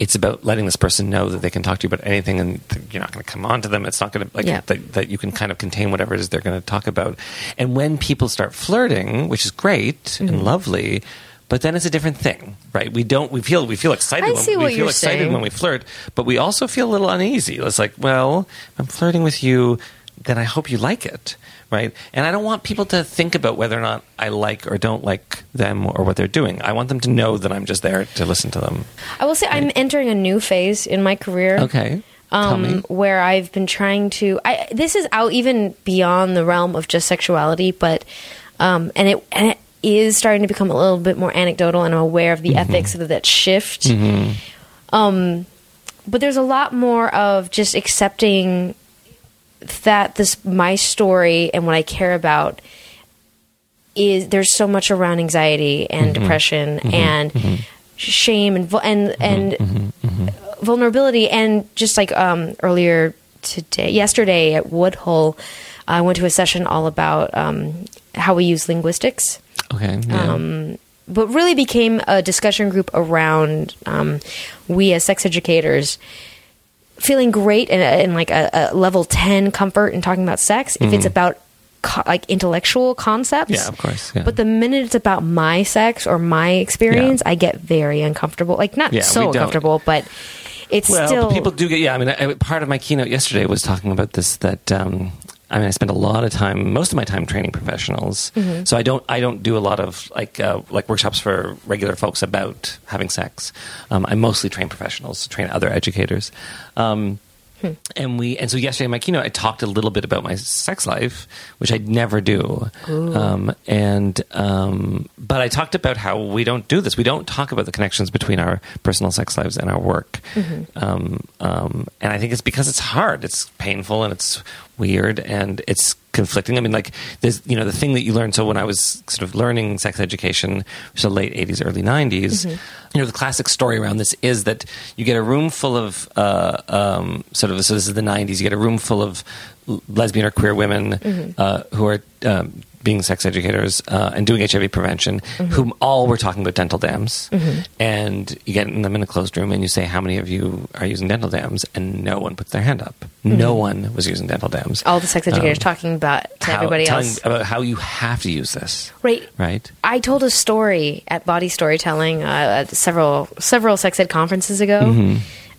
it's about letting this person know that they can talk to you about anything, and you're not going to come on to them. It's not going to like Yeah. that, that you can kind of contain whatever it is they're going to talk about. And when people start flirting, which is great Mm-hmm. and lovely. But then it's a different thing, right? We don't. We feel. We feel excited. I when, we feel excited saying. when we flirt, but we also feel a little uneasy. It's like, well, I'm flirting with you, then I hope you like it, right? And I don't want people to think about whether or not I like or don't like them or what they're doing. I want them to know that I'm just there to listen to them. I will say I'm entering a new phase in my career. Okay. Um, where I've been trying to. I, this is out even beyond the realm of just sexuality, but um, and it and it is starting to become a little bit more anecdotal, and I'm aware of the Mm-hmm. ethics of that shift. Um, but there's a lot more of just accepting that this my story and what I care about is there's so much around anxiety and Mm-hmm. depression and shame and and and vulnerability and just like um, earlier today yesterday at Woodhull I went to a session all about um, how we use linguistics Okay. Yeah. um, but really became a discussion group around um, we as sex educators feeling great and, and like a, a level 10 comfort in talking about sex if it's about co- like intellectual concepts Mm-hmm. Yeah, of course, yeah. but the minute it's about my sex or my experience i get very uncomfortable like not Yeah, so uncomfortable but it's well, still people do get. Yeah, I mean, I, part of my keynote yesterday was talking about this. That um, I mean, I spend a lot of time, most of my time, training professionals. Mm-hmm. So I don't, I don't do a lot of like uh, like workshops for regular folks about having sex. Um, I mostly train professionals, train other educators. Um, Hmm. And we and so yesterday in my keynote I talked a little bit about my sex life, which I never do. Um, and um, but I talked about how we don't do this. We don't talk about the connections between our personal sex lives and our work. Um, um, and I think it's because it's hard, it's painful, and it's weird, and it's conflicting. I mean, like there's you know the thing that you learn. So when I was sort of learning sex education, the late '80s, early '90s, you know the classic story around this is that you get a room full of uh, um, sort of so this is the '90s. You get a room full of lesbian or queer women uh, who are um, being sex educators uh, and doing HIV prevention, whom all were talking about dental dams. And you get them in a closed room and you say, How many of you are using dental dams? And no one puts their hand up. No one was using dental dams. All the sex educators Um, talking about to how- everybody telling else. about how you have to use this. Right. Right? I told a story at Bawdy Storytelling uh, at several several sex ed conferences ago, Mm-hmm.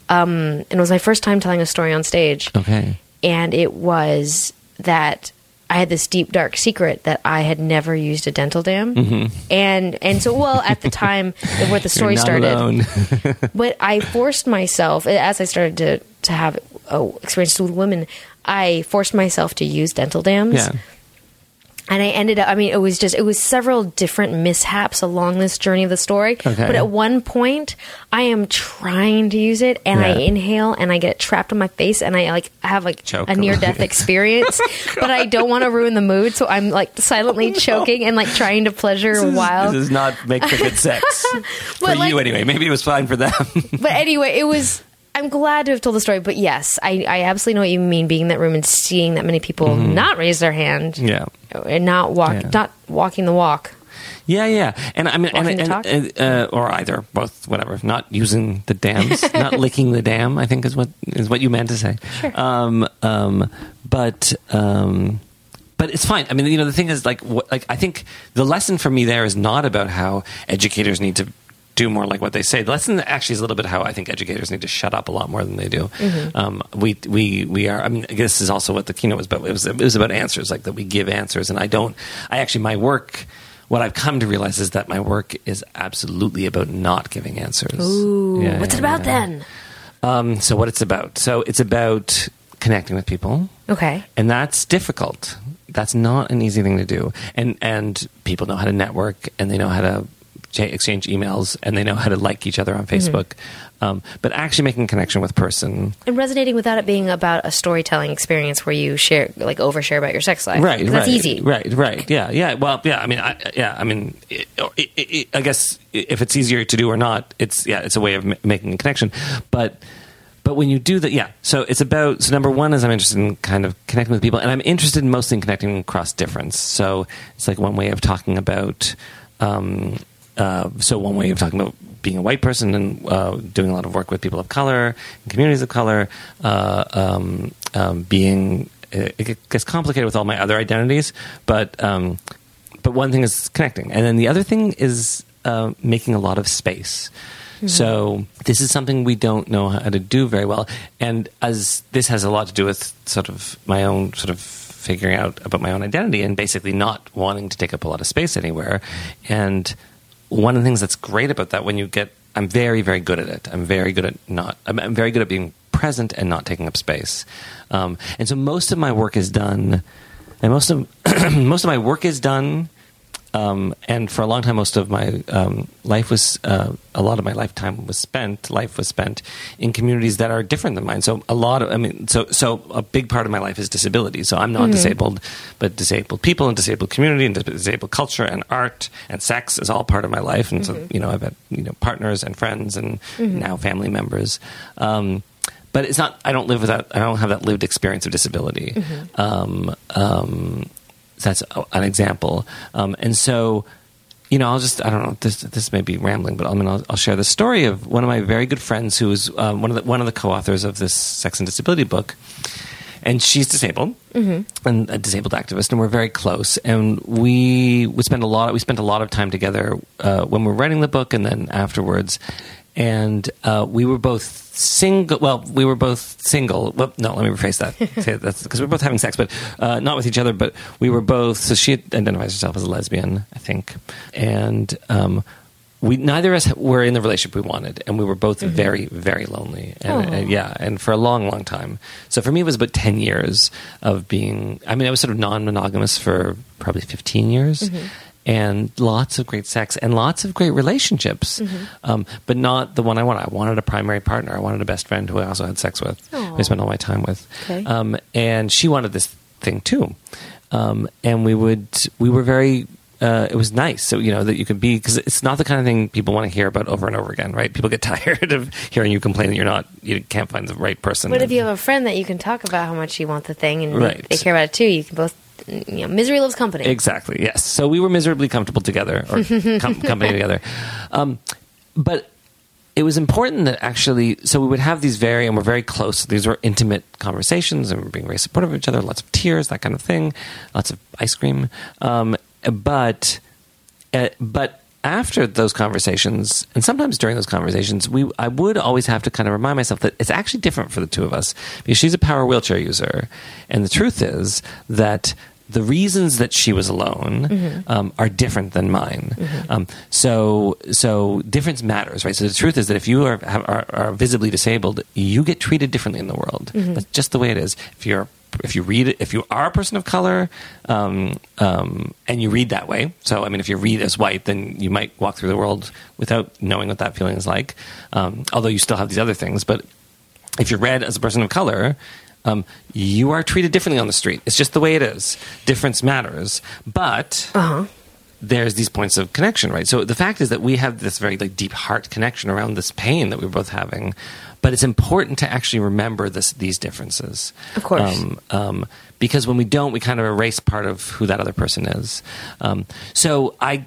um, and it was my first time telling a story on stage. Okay. and it was that I had this deep dark secret that I had never used a dental dam, and and so well at the time where the story Mm-hmm. Started, but I forced myself as I started to to have oh, experiences with women. I forced myself to use dental dams. yeah. And I ended up, I mean, it was just, it was several different mishaps along this journey of the story. Okay. But at one point, I am trying to use it and I inhale and I get trapped on my face and I like have like Choke a near death experience. Oh, but I don't want to ruin the mood. So I'm like silently oh, choking and like trying to pleasure while. This does not make for good sex. for like- you, anyway. Maybe it was fine for them. But anyway, it was. I'm glad to have told the story, but yes, I, I absolutely know what you mean. Being in that room and seeing that many people not raise their hand Mm-hmm. yeah. and not walk, Yeah. not walking the walk. Yeah, yeah, and I mean, and, and, and, uh, or either, both, whatever. Not using the dams, not licking the dam. I think is what is what you meant to say. Sure. Um, um, but um, but it's fine. I mean, you know, the thing is, like, what, like I think the lesson for me there is not about how educators need to do more like what they say. The lesson actually is a little bit how I think educators need to shut up a lot more than they do. Um, we we we are. I mean, I this is also what the keynote was about. It was it was about answers, like that we give answers, and I don't. I actually my work. What I've come to realize is that my work is absolutely about not giving answers. Ooh, Yeah, what's it about yeah. then? Um, so what it's about? So it's about connecting with people Okay. and that's difficult. That's not an easy thing to do. And and people know how to network, and they know how to exchange emails, and they know how to like each other on Facebook. Um, but actually making a connection with person, And resonating without it being about a storytelling experience where you share, like, overshare about your sex life. right? right, That's easy. Right, right. Yeah, yeah. Well, yeah. I mean, I, yeah. I mean, it, it, it, I guess if it's easier to do or not, it's yeah, it's a way of ma- making a connection. But but when you do that, yeah. So it's about so number one is I'm interested in kind of connecting with people, and I'm interested mostly in connecting across difference. So it's like one way of talking about. Um, uh, so one way of talking about being a white person and uh, doing a lot of work with people of color and communities of color, uh, um, um, being it it gets complicated with all my other identities, but um, but one thing is connecting, and then the other thing is uh, making a lot of space. So this is something we don't know how to do very well, and as this has a lot to do with sort of my own sort of figuring out about my own identity and basically not wanting to take up a lot of space anywhere, and one of the things that's great about that when you get i'm very very good at it. I'm very good at not i'm, I'm very good at being present and not taking up space. Um, and so most of my work is done and most of most of my work is done um, and for a long time most of my um, life was uh, a lot of my lifetime was spent life was spent in communities that are different than mine. So a lot of i mean so so a big part of my life is disability. So i'm not disabled but disabled people and disabled community and disabled culture and art and sex is all part of my life. And so you know i've had you know partners and friends and now family members. Um, but it's not i don't live without. i don't have that lived experience of disability. Um, that's an example. Um, and so, you know, I'll just, I don't know, this, this may be rambling, but I mean, I'll, I'll share the story of one of my very good friends who is um, one, of the, one of the co-authors of this sex and disability book. And she's disabled and a disabled activist, and we're very close. And we would spend a lot. We spent a lot of time together uh, when we were writing the book, and then afterwards. And uh, we were both single. Well, we were both single. Well, no, let me rephrase that. That's because we are both having sex, but uh, not with each other. But we were both. So she identifies herself as a lesbian, I think, and um, we neither of us were in the relationship we wanted, and we were both very, very lonely. And, Aw. and yeah, and for a long, long time. So for me, it was about ten years of being. I mean, I was sort of non-monogamous for probably fifteen years. And lots of great sex and lots of great relationships, um, but not the one I wanted. I wanted a primary partner. I wanted a best friend who I also had sex with, who I spent all my time with. Okay. Um, and she wanted this thing too. Um, and we would, we were very, uh, it was nice. So, you know, that you could be, because it's not the kind of thing people want to hear about over and over again, right? People get tired of hearing you complain that you're not, you can't find the right person. But if you have a friend that you can talk about how much you want the thing and Right. they care about it too, you can both you know, misery loves company. Exactly. Yes. So we were miserably comfortable together, or com- company together. Um, but it was important that actually, so we would have these very, and we're very close. These were intimate conversations, and we're being very supportive of each other. Lots of tears, that kind of thing. Lots of ice cream. Um, but, uh, but after those conversations, and sometimes during those conversations, we I would always have to kind of remind myself that it's actually different for the two of us because she's a power wheelchair user, and the truth is that the reasons that she was alone um, are different than mine. Um, so, so difference matters, right? So the truth is that if you are, have, are, are visibly disabled, you get treated differently in the world. That's just the way it is. If you're if you read it, if you are a person of color, um, um, and you read that way, so I mean, if you read as white, then you might walk through the world without knowing what that feeling is like. Um, although you still have these other things, but if you're read as a person of color, um, you are treated differently on the street. It's just the way it is. Difference matters, but there's these points of connection, right? So the fact is that we have this very like deep heart connection around this pain that we're both having, but it's important to actually remember this, these differences. Of course. Um, um, because when we don't, we kind of erase part of who that other person is. Um, so I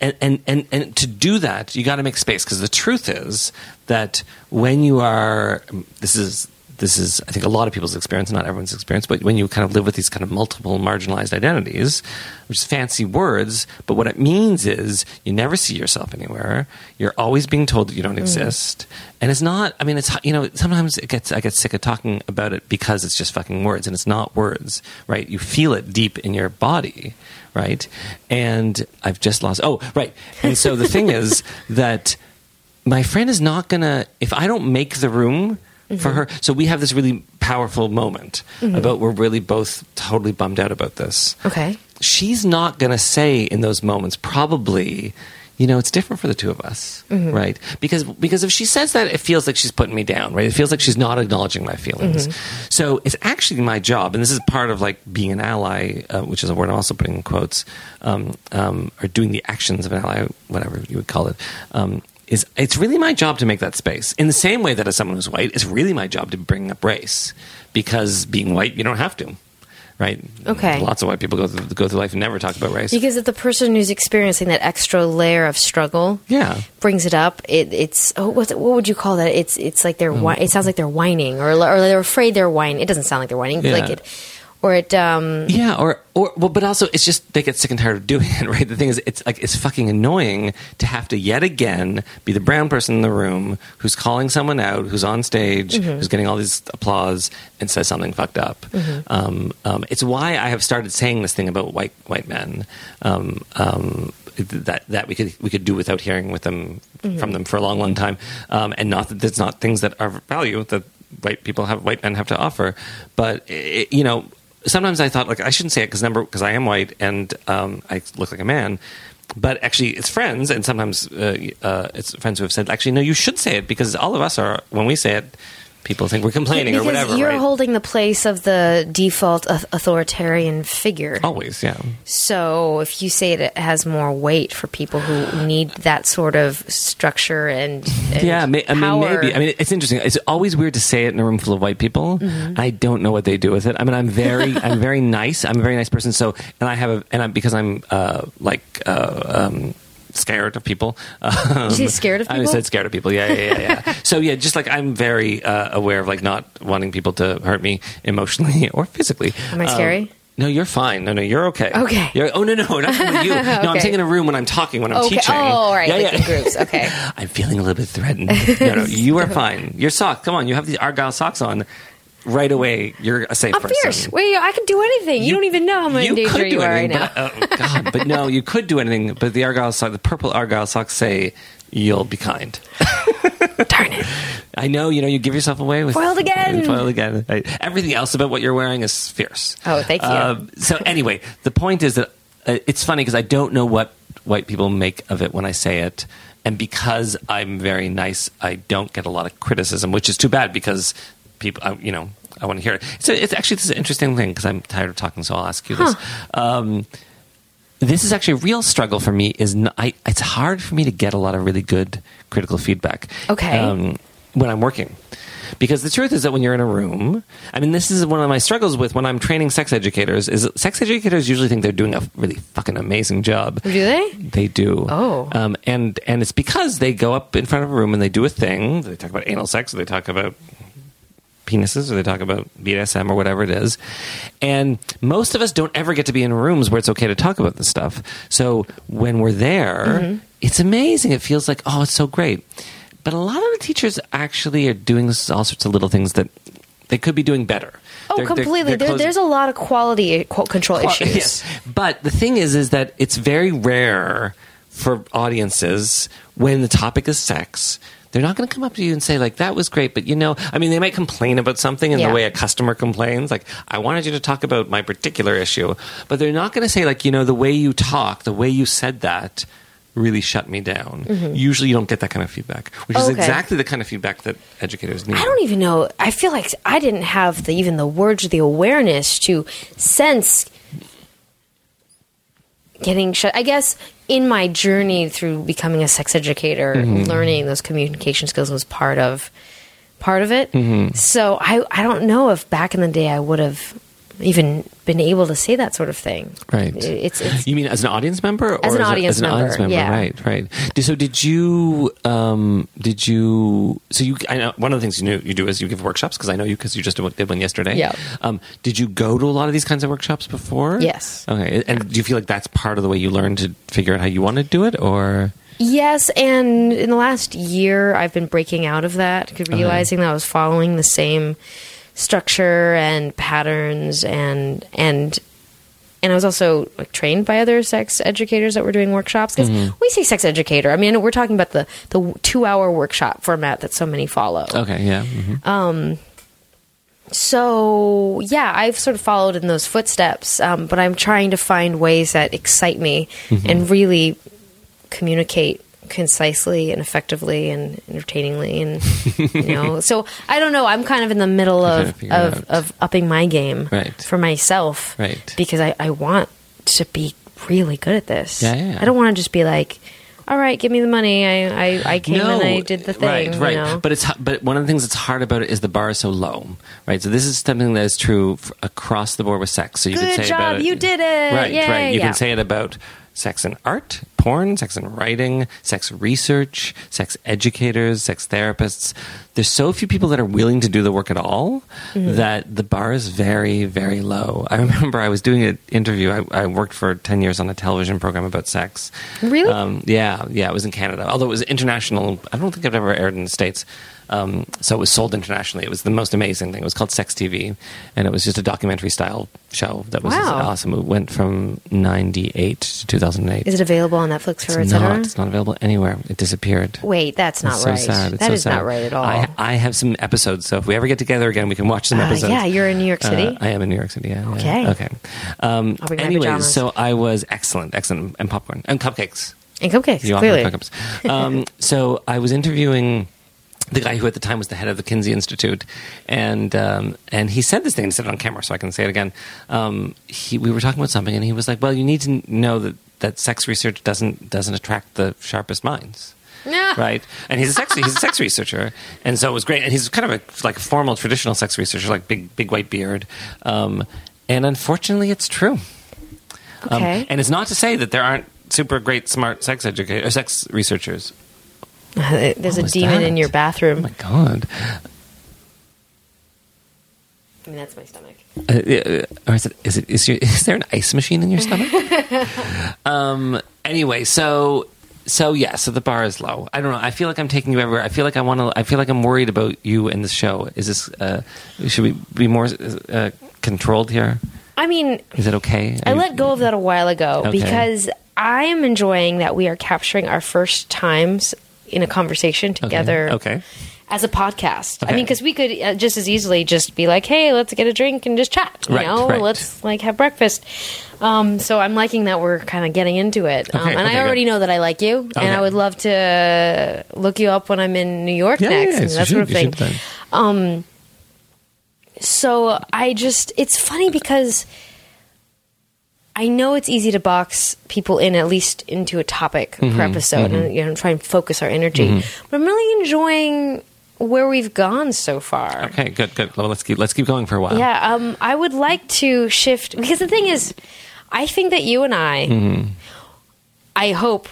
and, and, and, and to do that, you got to make space because the truth is that when you are, this is, this is, I think, a lot of people's experience, not everyone's experience, but when you kind of live with these kind of multiple marginalized identities, which is fancy words, but what it means is you never see yourself anywhere. You're always being told that you don't mm. exist. And it's not, I mean, it's, you know, sometimes it gets, I get sick of talking about it because it's just fucking words and it's not words, right? You feel it deep in your body right? And I've just lost. Oh, right. And so the thing is that my friend is not gonna if I don't make the room for her. So we have this really powerful moment about we're really both totally bummed out about this. Okay. She's not gonna say in those moments probably. You know, it's different for the two of us, right? Because because if she says that, it feels like she's putting me down, right? It feels like she's not acknowledging my feelings. So it's actually my job, and this is part of like being an ally, uh, which is a word I'm also putting in quotes, um, um, or doing the actions of an ally, whatever you would call it. Um, is it's really my job to make that space in the same way that as someone who's white, it's really my job to bring up race because being white, you don't have to, right? Okay. Lots of white people go through, go through life and never talk about race. Because if the person who's experiencing that extra layer of struggle yeah. brings it up, it, it's oh, what's it, what would you call that? It's it's like they're Mm. it sounds like they're whining or or they're afraid they're whining. It doesn't sound like they're whining, Yeah. like it or it um Yeah, or or well, but also it's just they get sick and tired of doing it, right? The thing is, it's like it's fucking annoying to have to yet again be the brown person in the room who's calling someone out, who's on stage, who's getting all these applause, and says something fucked up. Um, um, it's why I have started saying this thing about white white men. Um, um, that that we could we could do without hearing with them from them for a long long time, um, and not that it's not things that are value that white people have white men have to offer, but it, you know sometimes I thought like I shouldn't say it because number because I am white and um, I look like a man. But actually, it's friends, and sometimes uh, uh, it's friends who have said, "Actually, no, you should say it because all of us are. When we say it, people think we're complaining because or whatever." you're right? holding the place of the default authoritarian figure. Always, yeah. So if you say it, it has more weight for people who need that sort of structure and, and yeah, may, I mean, maybe. I mean, it's interesting. It's always weird to say it in a room full of white people. Mm-hmm. I don't know what they do with it. I mean, I'm very, I'm very nice. I'm a very nice person. So, and I have a, and I'm because I'm uh, like. Uh, um, Scared of people. Um, you say scared of people? I said scared of people. Yeah, yeah, yeah. yeah. so yeah, just like I'm very uh, aware of like not wanting people to hurt me emotionally or physically. Am I Um, scary? no, you're fine. No, no, you're okay. Okay. You're, oh no, no, not you. No, I'm taking a room when I'm talking when I'm Okay. teaching. Oh, all right. Yeah, like yeah. in groups. Okay. I'm feeling a little bit threatened. No, no, you are fine. Your sock, come on, you have the Argyle socks on. Right away, you're a safe I'm person. fierce. Wait, I can do anything. You, don't even know how much in you danger could do you are right anything, now. But, oh, God, but no, you could do anything. But the Argyle sock, the purple Argyle socks say you'll be kind. Darn it. I know, you know, you give yourself away with Foiled again. Foiled again. Right. Everything else about what you're wearing is fierce. Oh, thank you. Um, so anyway, the point is that uh, it's funny because I don't know what white people make of it when I say it, and because I'm very nice, I don't get a lot of criticism, which is too bad because people, I, you know, I want to hear it. So it's actually this is an interesting thing because I'm tired of talking, so I'll ask you this. Um, this is actually a real struggle for me. Is n I it's hard for me to get a lot of really good critical feedback. Okay. Um, when I'm working. Because the truth is that when you're in a room, I mean, this is one of my struggles with when I'm training sex educators. Is sex educators usually think they're doing a really fucking amazing job. Do they? They do. Oh. Um, and and it's because they go up in front of a room and they do a thing. They talk about anal sex, or they talk about penises, or they talk about BDSM, or whatever it is. And most of us don't ever get to be in rooms where it's okay to talk about this stuff. So when we're there, mm-hmm. it's amazing. It feels like oh, it's so great. But a lot of the teachers actually are doing this, all sorts of little things that they could be doing better. Oh, They're- they're- completely. they're there, there's a lot of quality qu- control issues. Yes, but the thing is, is that it's very rare for audiences when the topic is sex. They're not going to come up to you and say like that was great, but you know, I mean, they might complain about something in Yeah. the way a customer complains. Like, I wanted you to talk about my particular issue, but they're not going to say like, you know, the way you talk, the way you said that really shut me down. Usually, you don't get that kind of feedback, which is Mm-hmm. Exactly the kind of feedback that educators need. I don't even know. I feel like I didn't have the, even the words or the awareness to sense getting shut. I guess in my journey through becoming a sex educator, Mm-hmm. learning those communication skills was part of part of it. Mm-hmm. So I I don't know if back in the day I would have even been able to say that sort of thing. Right. It's it's You mean as an audience member, or As an a- audience as an audience member, member? yeah. Right, right. So did you? Um, did you? So you? I know one of the things you knew you do is you give workshops because I know you because you just did one yesterday. Yeah. Um, did you go to a lot of these kinds of workshops before? Yes. Okay. And do you feel like that's part of the way you learn to figure out how you want to do it, or? Yes, and in the last year, I've been breaking out of that, realizing that I was following the same structure and patterns, and and and I was also like trained by other sex educators that were doing workshops. Because we say sex educator, I mean we're talking about the the two hour workshop format that so many follow. Okay. Yeah. mhm. So yeah, I've sort of followed in those footsteps, um, but I'm trying to find ways that excite me and really communicate concisely and effectively and entertainingly and you know so i don't know i'm kind of in the middle of of, of upping my game Right. for myself Right. because I, I want to be really good at this Yeah, yeah, i don't want to just be like all right give me the money i i, I came and i did the thing Right, you right. know? But it's but one of the things that's hard about it is the bar is so low, right? So this is something that is true across the board with sex. So you Good could say job, about it, you did it. Right, Yay, right. You yeah. can say it about sex and art, porn, sex and writing, sex research, sex educators, sex therapists. There's so few people that are willing to do the work at all Mm-hmm. that the bar is very, very low. I remember I was doing an interview. I, I worked for 10 years on a television program about sex. Really? Um, yeah, yeah. It was in Canada. Although it was international. I don't think I've ever aired in the States. Um, so it was sold internationally. It was the most amazing thing. It was called Sex TV, and it was just a documentary style show that was Wow. awesome. It went from '98 to 2008. is it available on netflix or it's not. It's not available anywhere. It disappeared. wait that's not It's so right sad. It's That so is sad. not right at all I, I have some episodes, so if we ever get together again, we can watch some Uh, episodes. yeah, you're in New York City? Uh, I am in New York City. Yeah. yeah. Okay. Okay. Um, I'll bring my anyways, so I was excellent, excellent, and popcorn and cupcakes. and cupcakes You clearly cupcakes. Um, so I was interviewing the guy who at the time was the head of the Kinsey Institute, and um, and he said this thing and said it on camera, so I can say it again. Um, he, we were talking about something, and he was like, "Well, you need to know that, that sex research doesn't doesn't attract the sharpest minds." Yeah. Right, and he's a sex he's a sex researcher, and so it was great. And he's kind of a like a formal traditional sex researcher, like big big white beard. Um, and unfortunately, it's true. Um, Okay. and it's not to say that there aren't super great, smart sex educators, sex researchers. there's What a demon in your bathroom Oh my god! I mean, that's my stomach. Uh, uh, or is it? Is it? Is, your, is there an ice machine in your stomach? um. Anyway, so so yeah, so the bar is low. I don't know. I feel like I'm taking you everywhere. I feel like I want to. I feel like I'm worried about you in this show. Is this? Uh, should we be more uh, controlled here? I mean, Is it okay? I let go of that a while ago Okay. because I am enjoying that we are capturing our first times in a conversation together Okay. as a podcast. I mean, because we could uh, just as easily just be like, "Hey, let's get a drink and just chat," you Right, know, right. let's like have breakfast. Um, so I'm liking that we're kind of getting into it, um, Okay, and okay, I already good. know that I like you, Okay. and I would love to look you up when I'm in New York Yeah, next yeah, and that sort of should- thing. should that. So I just, it's funny because I know it's easy to box people in at least into a topic Mm-hmm, per episode and you know try and focus our energy. But I'm really enjoying where we've gone so far. Okay, good, good. Well, let's keep let's keep going for a while. Yeah, um, I would like to shift because the thing is, I think that you and I, Mm-hmm. I hope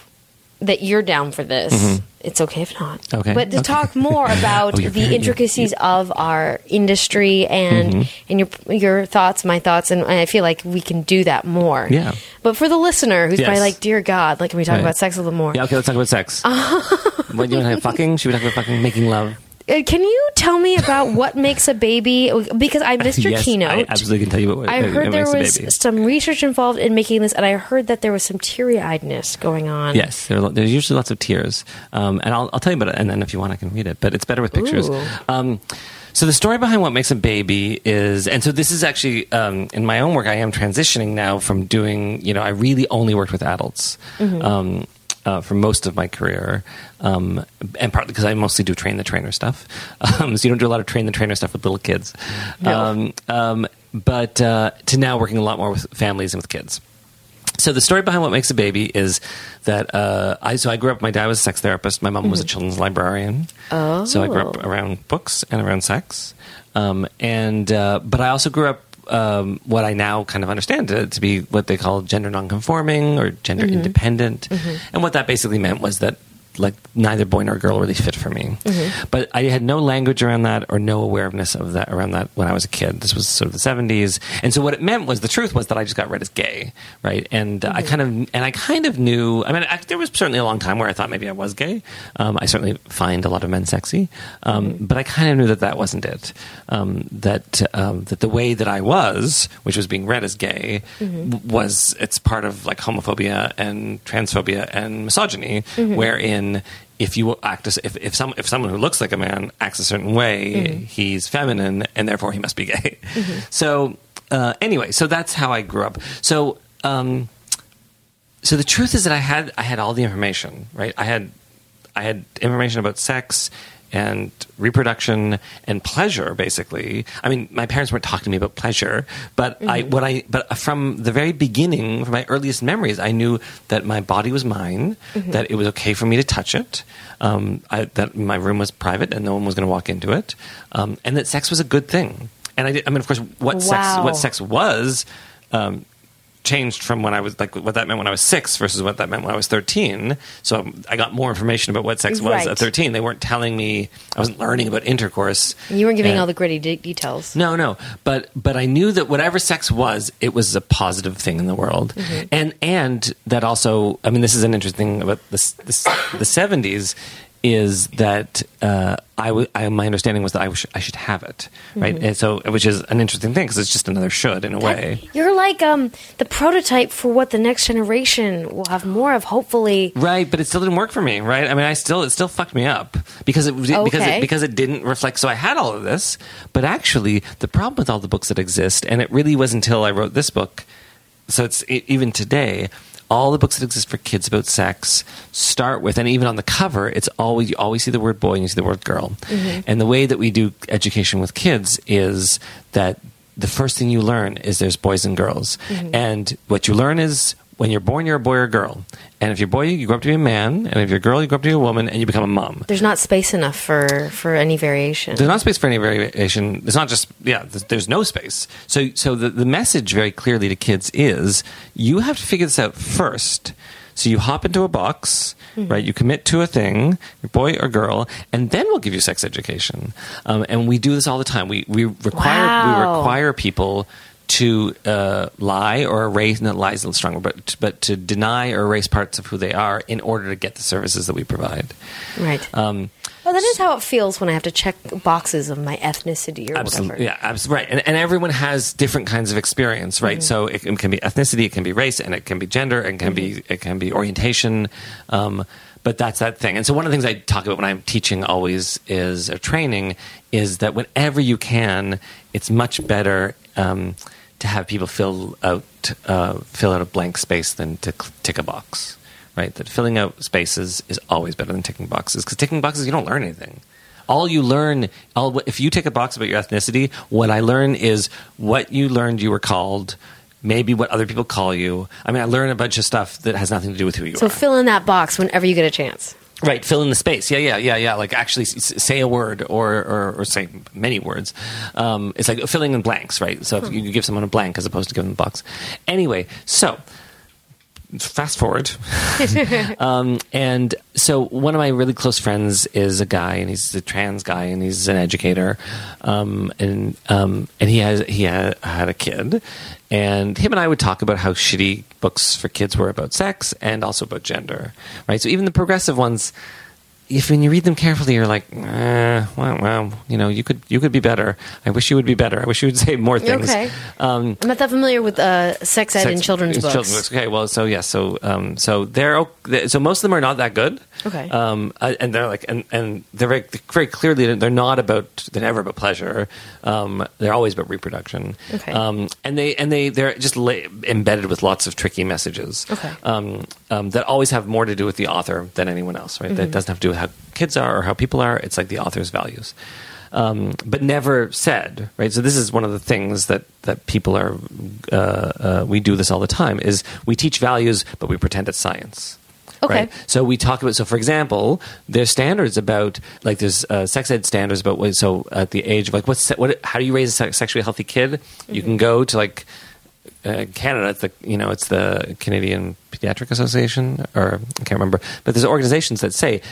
that you're down for this. It's okay if not. Mm-hmm. Okay, but to okay. talk more about Oh, you're the very- intricacies of our industry and Mm-hmm. and your your thoughts, my thoughts, and I feel like we can do that more. Yeah. But for the listener who's Yes. probably like, "Dear God, like, can we talk Right. about sex a little more?" Yeah, okay, let's talk about sex. what do you want to have fucking? Should we talk about fucking making love? Uh, Can you tell me about what makes a baby? Because I missed your yes, keynote. I absolutely can tell you what. I heard there was some research involved in making this, and I heard that there was some teary eyedness going on. Yes, there are, there's usually lots of tears, um, and I'll, I'll tell you about it, and then if you want, I can read it. But it's better with pictures. Um, so the story behind what makes a baby is, and so this is actually um, in my own work. I am transitioning now from doing, you know, I really only worked with adults. Mm-hmm. Uh, for most of my career, um, and partly because I mostly do train the trainer stuff, um, so you don't do a lot of train the trainer stuff with little kids. Um, um, but uh, to now working a lot more with families and with kids. So the story behind what makes a baby is that uh, I so I grew up. My dad was a sex therapist. My mom was a children's librarian. Oh. So I grew up around books and around sex. Um, and uh, but I also grew up um, what I now kind of understand to, to be what they call gender nonconforming or gender independent. And what that basically meant was that like neither boy nor girl really fit for me. But I had no language around that or no awareness of that around that when I was a kid. This was sort of the seventies, and so what it meant was the truth was that I just got read as gay, right? And uh, I kind of and I kind of knew. I mean, I, there was certainly a long time where I thought maybe I was gay. Um, I certainly find a lot of men sexy, um, but I kind of knew that that wasn't it. Um, that um, that the way that I was, which was being read as gay, w- was it's part of like homophobia and transphobia and misogyny, wherein if you act as if if some if someone who looks like a man acts a certain way, he's feminine and therefore he must be gay. So uh, anyway, so that's how I grew up. So. Um, so the truth is that I had I had all the information, right? I had I had information about sex and reproduction and pleasure basically. I mean, my parents weren't talking to me about pleasure, but I what I but from the very beginning, from my earliest memories, I knew that my body was mine, that it was okay for me to touch it, um, I, that my room was private and no one was going to walk into it, um, and that sex was a good thing. And I, did, I mean, of course, what sex what sex was. Um, changed from when I was like what that meant when I was six versus what that meant when I was thirteen. So I got more information about what sex was Right. at thirteen. They weren't telling me I wasn't learning about intercourse. You weren't giving And- all the gritty de- details. no, no, but but I knew that whatever sex was, it was a positive thing in the world, mm-hmm. and and that also. I mean, this is an interesting thing about this the seventies is that uh, I, w- I my understanding was that I, w- I should have it, right? And so, which is an interesting thing because it's just another should in a way. You're like um, the prototype for what the next generation will have more of, hopefully. Right, but it still didn't work for me, right? I mean, I still it still fucked me up because it because it, because it didn't reflect. So I had all of this, but actually, the problem with all the books that exist, and it really was until I wrote this book. So it's e even today, all the books that exist for kids about sex start with, and even on the cover, it's always you always see the word boy and you see the word girl, mm-hmm. and the way that we do education with kids is that the first thing you learn is there's boys and girls. Mm-hmm. And what you learn is when you're born, you're a boy or a girl. And if you're a boy, you grow up to be a man. And if you're a girl, you grow up to be a woman and you become a mom. There's not space enough for, for any variation. There's not space for any variation. It's not just, yeah, there's, there's no space. So, so the, the message very clearly to kids is you have to figure this out first. So you hop into a box, right? You commit to a thing, boy or girl, and then we'll give you sex education. Um, and we do this all the time. We we require we require people to uh, lie or erase. Not lie is a little stronger, but but to deny or erase parts of who they are in order to get the services that we provide. right. Um, well, that is how it feels when I have to check boxes of my ethnicity or Absolutely, whatever. yeah, abs- right. And, and everyone has different kinds of experience, right? So it, it can be ethnicity, it can be race, and it can be gender, and it can be it can be orientation. Um, but that's that thing. And so one of the things I talk about when I'm teaching always is or training is that whenever you can, it's much better um, to have people fill out uh, fill out a blank space than to tick a box. Right, that filling out spaces is always better than ticking boxes because ticking boxes you don't learn anything all you learn all, if you tick a box about your ethnicity what i learn is what you learned you were called maybe what other people call you i mean i learn a bunch of stuff that has nothing to do with who you So are So fill in that box whenever you get a chance. Right, fill in the space. Yeah, yeah, yeah, yeah. Like actually say a word or, or, or say many words. Um, it's like filling in blanks, right? So if you give someone a blank as opposed to giving them a box. Anyway, so fast forward. um, and so one of my really close friends is a guy, and he's a trans guy, and he's an educator, um, and um, and he has he had, had a kid, and him and I would talk about how shitty books for kids were about sex and also about gender, right? So even the progressive ones. If when you read them carefully, you're like, eh, well, well, you know, you could you could be better. I wish you would be better. I wish you would say more things. Okay. Um, I'm not that familiar with uh, sex ed sex- in children's in books. Okay, well, so yeah, so um, so they're so most of them are not that good. Okay. um, uh, and they're like, and, and they're very very clearly they're not about they're never about pleasure. Um, they're always about reproduction. Okay. um, and they and they they're just la- embedded with lots of tricky messages. Okay. um, um, that always have more to do with the author than anyone else. Right, Mm-hmm. that doesn't have to do with how kids are or how people are. It's like the author's values. Um, but never said, right? So this is one of the things that that people are. Uh, uh, we do this all the time. Is we teach values, but we pretend it's science. Okay. Right? So we talk about. So for example, there's standards about like there's uh, sex ed standards about what. So at the age of like what's what? How do you raise a sexually healthy kid? You can go to like uh, Canada, it's the you know it's the Canadian Pediatric Association, or I can't remember, but there's organizations that say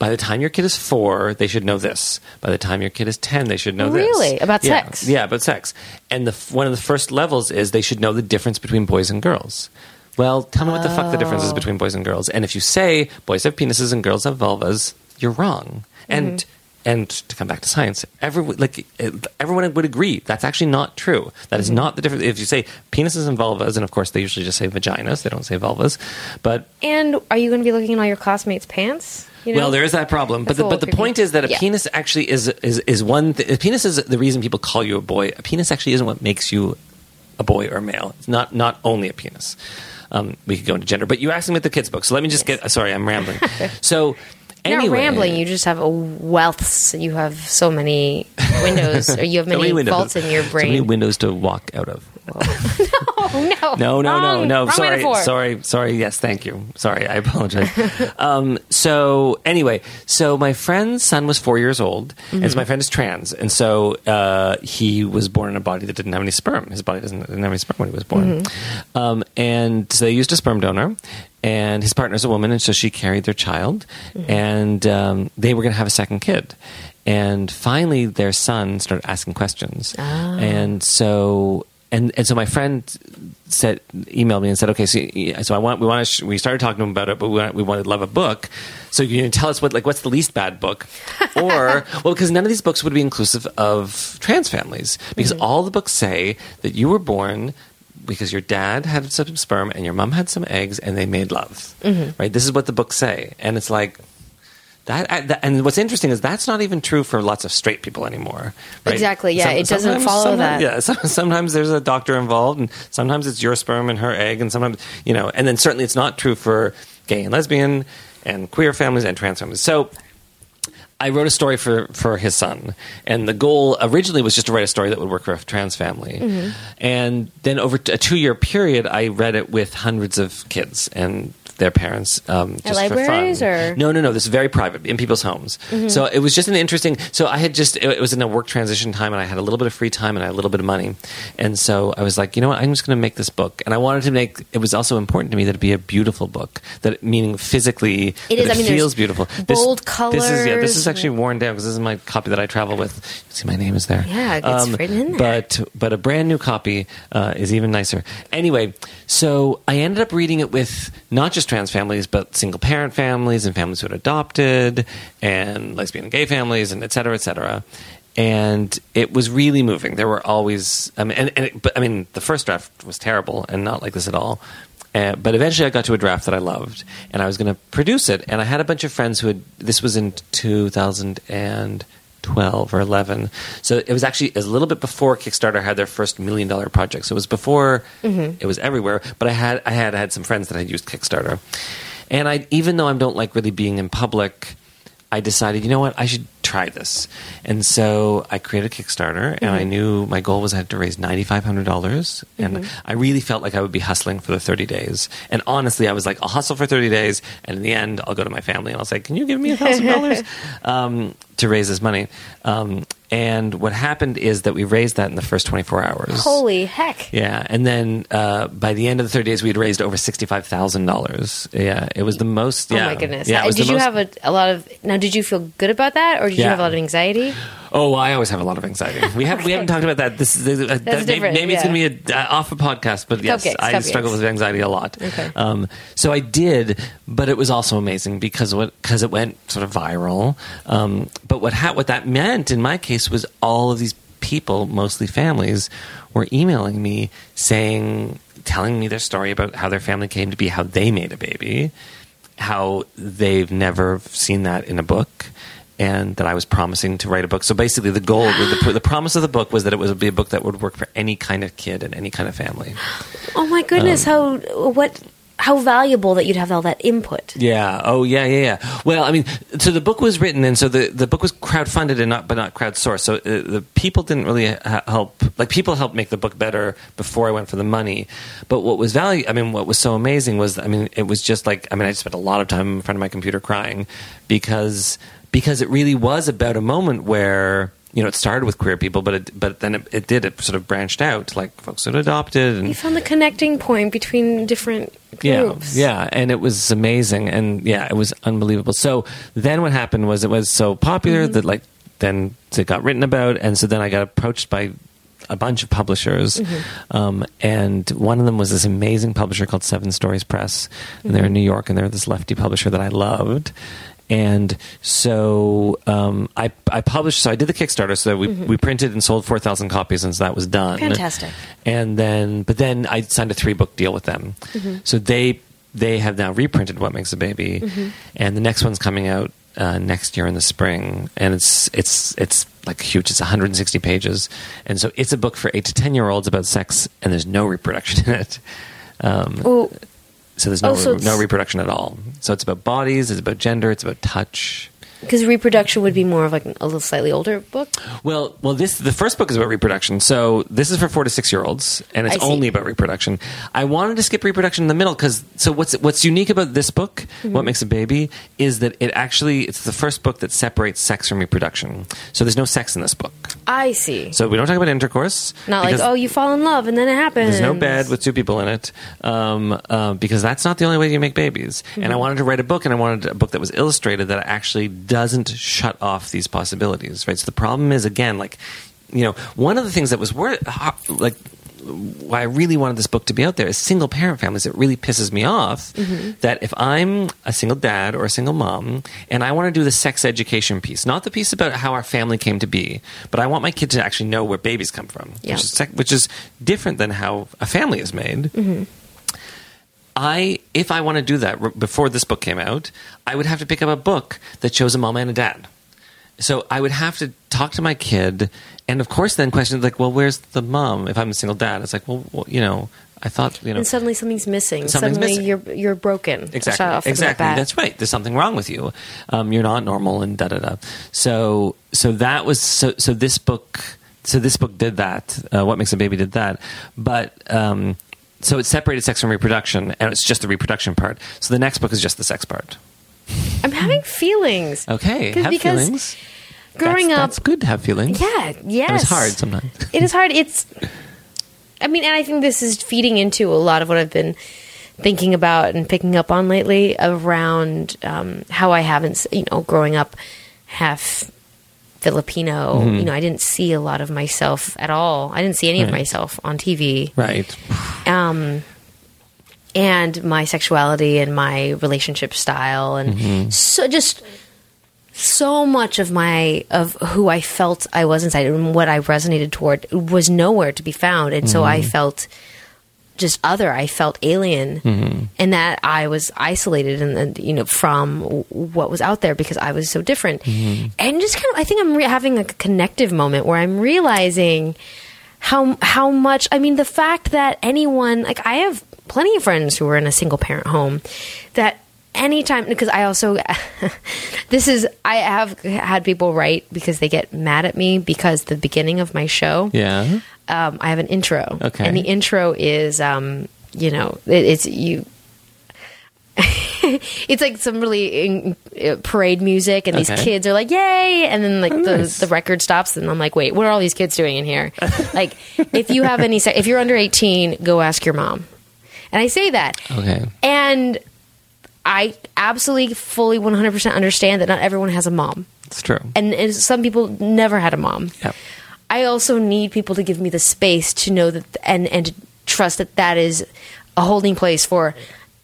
by the time your kid is four, they should know this. By the time your kid is ten, they should know this. Really? About Yeah. sex? Yeah, about sex. And the one of the first levels is they should know the difference between boys and girls. Well, tell me what the fuck the difference is between boys and girls. And if you say boys have penises and girls have vulvas, you're wrong. And Mm-hmm. and to come back to science, everyone like everyone would agree that's actually not true. That is Mm-hmm. not the difference. If you say penises and vulvas, and of course they usually just say vaginas, they don't say vulvas. But And are you going to be looking in all your classmates' pants? You know? well, there is that problem. But the, but the little point is that a Yeah. penis actually is is is one. Th- a penis is the reason people call you a boy. A penis actually isn't what makes you a boy or a male. It's not not only a penis. Um, we could go into gender, but you asked me at the kids' book, so let me just get. Sorry, I'm rambling. so You're anyway, not rambling. You just have a wealth. You have so many windows, or you have so many, windows- vaults in your So many windows to walk out of. oh no! No, no, Wrong- no, no. Sorry, metaphor. sorry, sorry. Yes, thank you. Sorry, I apologize. um, so anyway, so my friend's son was four years old, and Mm-hmm. so my friend is trans, and so uh, he was born in a body that didn't have any sperm. His body doesn't didn't have any sperm when he was born, Mm-hmm. um, and so they used a sperm donor. And his partner's a woman, and so she carried their child, Mm-hmm. and um, they were going to have a second kid. And finally, their son started asking questions, Ah. and so and and so my friend said emailed me and said, okay, so, so I want we want to sh- we started talking to him about it, but we want, we wanted to love a book. So you can tell us what like what's the least bad book, or well, because none of these books would be inclusive of trans families because mm-hmm. all the books say that you were born. Because your dad had some sperm and your mom had some eggs and they made love, mm-hmm. right? This is what the books say, and it's like that, and what's interesting is that's not even true for lots of straight people anymore. Right? Exactly, yeah, it doesn't follow that. Yeah, some- sometimes there's a doctor involved, and sometimes it's your sperm and her egg, and sometimes you know, and then certainly it's not true for gay and lesbian and queer families and trans families. So. I wrote a story for, for his son, and the goal originally was just to write a story that would work for a trans family. Mm-hmm. And then over a two year period, I read it with hundreds of kids and their parents. Um, just libraries, for fun. or- No, no, no. This is very private in people's homes. So it was just an interesting. So I had just it, was in a work transition time, and I had a little bit of free time and I had a little bit of money, and so I was like, you know what, I'm just going to make this book, and I wanted to make. It was also important to me that it be a beautiful book, that meaning physically, It is, It I mean, feels beautiful. bold color. This is yeah. This is actually worn down because this is my copy that I travel with. See, my name is there. Um, Yeah, it's written in there. But but a brand new copy uh, is even nicer. Anyway, so I ended up reading it with not just trans families, but single parent families and families who had adopted, and lesbian and gay families, and et cetera, et cetera. And it was really moving. There were always, I mean, and, and it, but I mean, the first draft was terrible and not like this at all. Uh, but eventually, I got to a draft that I loved, and I was going to produce it. And I had a bunch of friends who had. This was in 2012 or 11, so it was actually a little bit before Kickstarter had their first million dollar project. So it was before mm-hmm. it was everywhere. But I had I had had some friends that had used Kickstarter, and I even though I don't like really being in public, I decided, you know what, I should try this. And so I created a Kickstarter, and I mm-hmm. knew my goal was I had to raise ninety five hundred dollars, and mm-hmm. I really felt like I would be hustling for the thirty days. And honestly, I was like, I'll hustle for thirty days, and in the end, I'll go to my family and I'll say, "Can you give me a thousand dollars um, to raise this money?" Um, and what happened is that we raised that in the first twenty four hours. Holy heck! Yeah, and then uh, by the end of the 30 days, we had raised over sixty-five thousand dollars. Yeah, it was the most. Yeah, Oh my goodness! Yeah, did you most- have a, a lot of now? Did you feel good about that, or did you have a lot of anxiety? Oh, I always have a lot of anxiety. We have we haven't talked about that. This is uh, that, maybe, different, maybe it's yeah. going to be a, uh, off a podcast, but yes, Cupcakes, I cupcakes. struggle with anxiety a lot. Okay. Um, so I did, but it was also amazing because what because it went sort of viral. Um, but what ha- what that meant in my case was all of these people, mostly families, were emailing me saying, telling me their story about how their family came to be, how they made a baby, how they've never seen that in a book. And that I was promising to write a book. So basically, the goal, the, the promise of the book was that it would be a book that would work for any kind of kid and any kind of family. Oh my goodness! Um, how what? How valuable that you'd have all that input. Yeah. Oh, yeah, yeah, yeah. Well, I mean, so the book was written, and so the, the book was crowdfunded and not, but not crowdsourced. So uh, the people didn't really ha- help. Like people helped make the book better before I went for the money. But what was value? I mean, what was so amazing was, I mean, it was just like, I mean, I spent a lot of time in front of my computer crying because because it really was about a moment where. You know, it started with queer people, but it, but then it, it did. It sort of branched out to like folks that adopted and You found the connecting point between different groups. yeah, yeah, and it was amazing, and yeah, it was unbelievable. So then what happened was it was so popular Mm-hmm. that like then it got written about, and so then I got approached by a bunch of publishers, Mm-hmm. um, and one of them was this amazing publisher called Seven Stories Press, and they're in New York, and they're this lefty publisher that I loved. And so um, I, I published. So I did the Kickstarter. So we, we printed and sold four thousand copies, and so that was done. Mm-hmm. Fantastic. And then, but then I signed a three book deal with them. So they they have now reprinted What Makes a Baby, and the next one's coming out uh, next year in the spring, and it's it's it's like huge. It's 160 pages, and so it's a book for eight to ten year olds about sex, and there's no reproduction in it. Um, Oh, so there's no Oh, so no reproduction at all. So it's about bodies, it's about gender, it's about touch. Because reproduction would be more of like a little slightly older book. Well, well, this the first book is about reproduction. So this is for four to six year olds, and it's only about reproduction. I wanted to skip reproduction in the middle because so what's what's unique about this book, Mm-hmm. what makes a baby, is that it actually it's the first book that separates sex from reproduction. So there's no sex in this book. I see. So we don't talk about intercourse. Not like oh, you fall in love and then it happens. There's no bed with two people in it um, uh, because that's not the only way you make babies. And I Mm-hmm. wanted to write a book, and I wanted a book that was illustrated that actually doesn't shut off these possibilities. Right. So the problem is again, like you know, one of the things that was worth, like why I really wanted this book to be out there is single parent families. It really pisses me off Mm-hmm. that if I'm a single dad or a single mom and I want to do the sex education piece, not the piece about how our family came to be, but I want my kid to actually know where babies come from, Yeah. which, is which is different than how a family is made. I, if I want to do that before this book came out, I would have to pick up a book that shows a mom and a dad. So I would have to talk to my kid, and of course, then question like, "Well, where's the mom?" If I'm a single dad, it's like, "Well, well you know, I thought, you know, and suddenly something's missing. Something's suddenly missing. you're you're broken. exactly, exactly. That's right. There's something wrong with you. Um, you're not normal, and da da da. So, so that was so. So this book, so this book did that. Uh, what makes a baby did that, but. Um, so it separated sex from reproduction, and it's just the reproduction part. So the next book is just the sex part. I'm having feelings. Okay, have because feelings. Growing that's, up, that's good to have feelings. yeah, yes, It was hard sometimes. it is hard. It's, I mean, and I think this is feeding into a lot of what I've been thinking about and picking up on lately around um, how I haven't, you know, growing up half Filipino. Mm-hmm. You know, I didn't see a lot of myself at all. I didn't see any of myself on TV. Right. Um, and my sexuality and my relationship style and Mm-hmm. so just so much of my of who I felt I was inside and what I resonated toward was nowhere to be found and so Mm-hmm. I felt just other I felt alien Mm-hmm. and that I was isolated and, and you know from what was out there because I was so different Mm-hmm. and just kind of I think I'm re- having like a connective moment where I'm realizing how how much I mean the fact that anyone like I have plenty of friends who are in a single parent home that anytime because I also this is I have had people write because they get mad at me because the beginning of my show Yeah. um, I have an intro Okay. and the intro is um, you know it, it's you it's like some really in, uh, parade music and these Okay. kids are like yay and then like the, nice. the record stops and i'm like wait what are all these kids doing in here like if you have any se- if you're under 18 go ask your mom and i say that Okay. and i absolutely fully 100% understand that not everyone has a mom It's true. and, and some people never had a mom Yep. I also need people to give me the space to know that and and to trust that that is a holding place for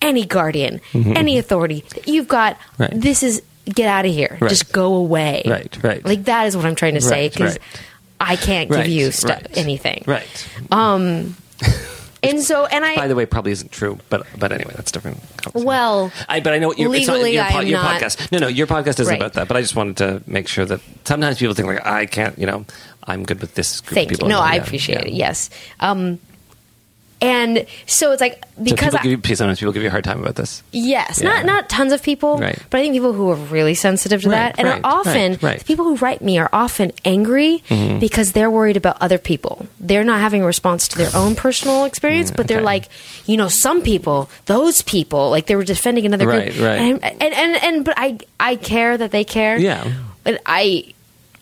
any guardian, any authority. You've got Mm-hmm. Right. this is get out of here. Right. Just go away. Right, right. Like that is what I'm trying to say because right. I can't give you right. anything. Right. Um. And so and I By the way, probably isn't true, but but anyway, that's different. well I, but I know what your, it's not, legally your, I po- your not- podcast. No, no, your podcast isn't about that. But I just wanted to make sure that sometimes people think like I can't. You know, I'm good with this group thank of you. people. No, I Yeah, appreciate yeah. it. Yes. Um and so it's like So because people I, give you, sometimes people give you a hard time about this. Yes, Yeah. not not tons of people, Right. but I think people who are really sensitive to Right, that, and right, are often the people who write me are often angry Mm-hmm. because they're worried about other people. They're not having a response to their own personal experience, but they're Mm, okay. like, you know, some people, those people, like they were defending another Right, group, right. And, and and and but I I care that they care, Yeah. but I.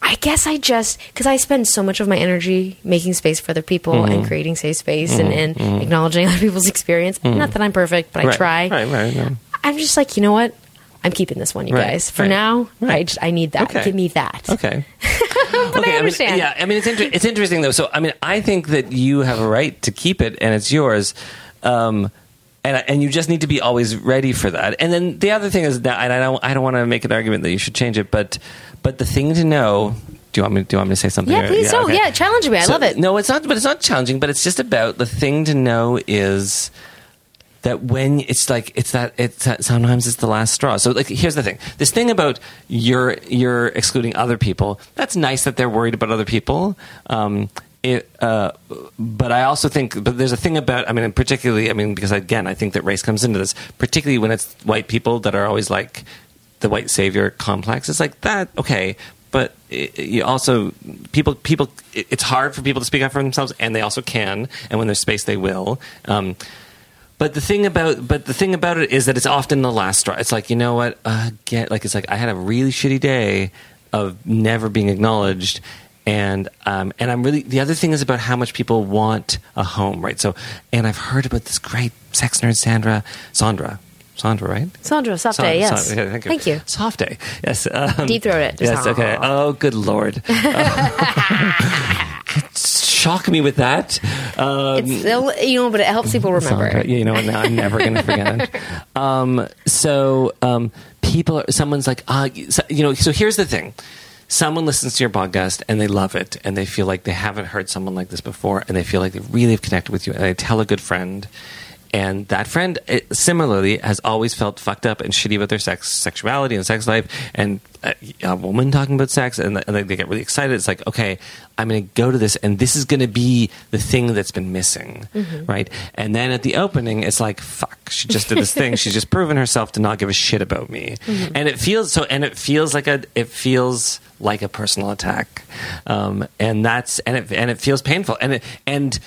I guess I just because I spend so much of my energy making space for other people Mm-hmm. and creating safe space and, and acknowledging other people's experience. Not that I'm perfect, but I try. Right, right, no. I'm just like, you know what? I'm keeping this one, you Right, guys. For right, now, I right. just I need that. Okay. Give me that. Okay. But I mean, understand. yeah, I mean, it's inter- it's interesting though. So, I mean, I think that you have a right to keep it, and it's yours. Um, and, and you just need to be always ready for that. And then the other thing is that, and I don't, I don't want to make an argument that you should change it, but, but the thing to know. Do you want me? Do you want me to say something? Yeah, or- please do. Yeah, challenge me. I So- love it. No, it's not. But it's not challenging. But it's just about the thing to know is that when it's like it's that it's that sometimes it's the last straw. So like here's the thing. This thing about you're you're excluding other people. That's nice that they're worried about other people. Um, it, uh, but I also think, but there's a thing about, I mean, particularly, I mean, because again, I think that race comes into this, particularly when it's white people that are always like the white savior complex. It's like that, okay, but it, you also people people it, it's hard for people to speak up for themselves, and they also can, and when there's space, they will. Um, but the thing about but the thing about it is that it's often the last straw. It's like you know what, uh, get like it's like I had a really shitty day of never being acknowledged. And um, and I'm really the other thing is about how much people want a home, right? So, and I've heard about this great sex nerd Sandra, Sandra, Sandra, right? Sandra, soft Sa- day, yes. yeah, thank you. Thank you. Soft day. Yes. Um, Deep throat it. Yes. Okay. aw. Oh, good lord. Shock me with that. Um, It's you know, but it helps people remember. Sandra, you know? Now I'm never going to forget it. Um, so um, people, are, someone's like, ah, you know. So here's the thing: someone listens to your podcast and they love it, and they feel like they haven't heard someone like this before, and they feel like they really have connected with you, and they tell a good friend. And that friend, eh, similarly, has always felt fucked up and shitty about their sex, sexuality and sex life. And a, a woman talking about sex, and, and they get really excited. It's like, okay, I'm going to go to this, and this is going to be the thing that's been missing, right? And then at the opening, it's like, fuck, she just did this thing. She's just proven herself to not give a shit about me, and it feels so. And it feels like a, it feels like a personal attack, um, and that's and it and it feels painful, and it and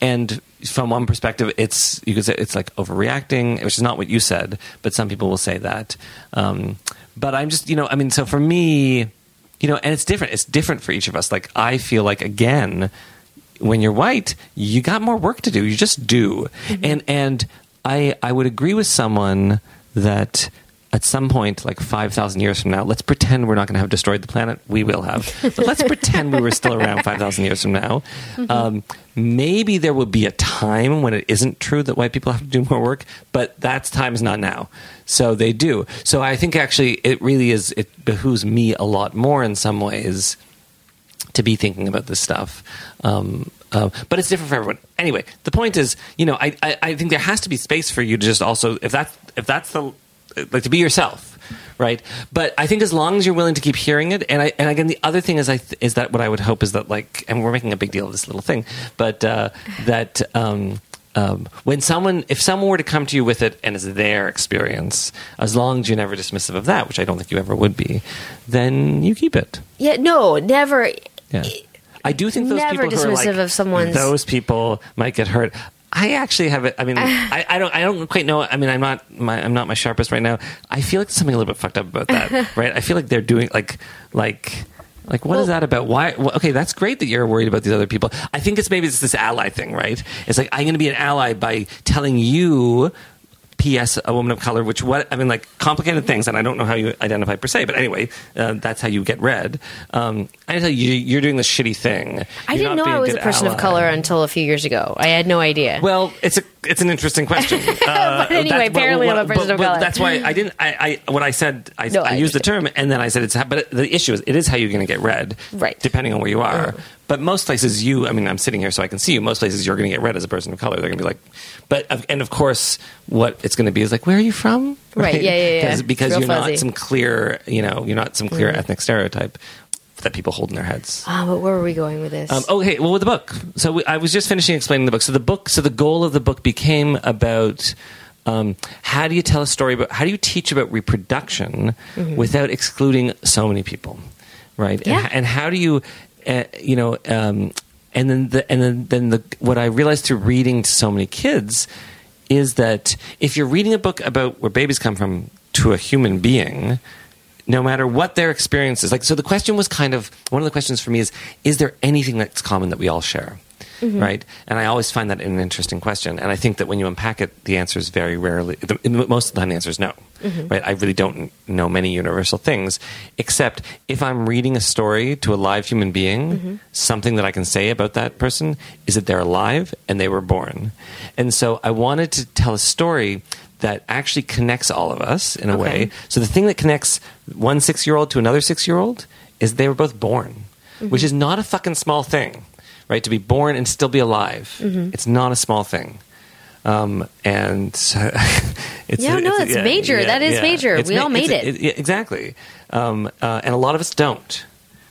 and from one perspective, it's you could say it's like overreacting, which is not what you said, but some people will say that. Um, but I'm just, you know, I mean, so for me, you know, and it's different. It's different for each of us. Like I feel like again, when you're white, you got more work to do. You just do, and and I I would agree with someone that at some point, like 5,000 years from now, let's pretend we're not going to have destroyed the planet. We will have. But let's pretend we were still around 5,000 years from now. Um, maybe there will be a time when it isn't true that white people have to do more work, but that's time is not now. So they do. So I think actually it really is, it behooves me a lot more in some ways to be thinking about this stuff. Um, uh, but it's different for everyone. Anyway, the point is, you know, I, I, I think there has to be space for you to just also, if that's if that's the like to be yourself, right? But I think as long as you're willing to keep hearing it, and I and again, the other thing is I th- is that what I would hope is that like, and we're making a big deal of this little thing, but uh, that. Um, um, when someone, if someone were to come to you with it and it's their experience, as long as you're never dismissive of that, which I don't think you ever would be, then you keep it. Yeah, no, never. Yeah. I do think those Never people who are like, dismissive of someone's- those people might get hurt. I actually have it. I mean, I, I don't. I don't quite know. I mean, I'm not. My, I'm not my sharpest right now. I feel like something a little bit fucked up about that, right? I feel like they're doing like, like, like what is Well- that about? Why? Well, okay, that's great that you're worried about these other people. I think it's maybe it's this ally thing, right? It's like I'm going to be an ally by telling you. P.S. A woman of color, which what I mean, like complicated things, and I don't know how you identify per se, but anyway, uh, that's how you get read. Um, I tell you, you're doing this shitty thing. I You're didn't know I was a person of color until a few years ago. I had no idea. Well, it's a it's an interesting question. Uh, But anyway, that's- apparently I'm a person but- of but color. That's why I didn't. I, I what I said. I, No, I, I used the term, and then I said it's. how- But the issue is, it is how you're going to get read, Right. Depending on where you are. Uh-huh. But most places, you. I mean, I'm sitting here, so I can see you. Most places, you're going to get read as a person of color. They're going to be like, but and of course, what it's going to be is like, where are you from? Right, yeah, yeah, yeah. Because, because you're fuzzy. not some clear, you know, you're not some clear ethnic stereotype that people hold in their heads. Ah, but where were we going with this? Um, okay, well, with the book. So we, I was just finishing explaining the book. So the book. So the goal of the book became about um, how do you tell a story about how do you teach about reproduction without excluding so many people, right? Yeah. And, and how do you, uh, you know, um, and then the, and then then the what I realized through reading to so many kids is that if you're reading a book about where babies come from to a human being no matter what their experience is. Like, so the question was kind of one of the questions for me is: Is there anything that's common that we all share? Mm-hmm. Right, and I always find that an interesting question, and I think that when you unpack it, the answer is very rarely. The, most of the time, the answer is no. Mm-hmm. Right, I really don't know many universal things, except if I'm reading a story to a live human being, mm-hmm. something that I can say about that person is that they're alive and they were born, and so I wanted to tell a story that actually connects all of us in a Okay. way. So the thing that connects one six year old to another six year old is they were both born, Mm-hmm. which is not a fucking small thing, right? To be born and still be alive, Mm-hmm. it's not a small thing. Um, and it's Yeah, no, that's major. That is major. It's We all made it's- it. yeah, exactly. Um, uh, and a lot of us don't,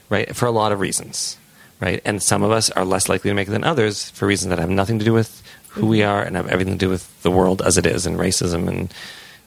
right? For a lot of reasons, right? And some of us are less likely to make it than others for reasons that have nothing to do with who we are and have everything to do with the world as it is and racism and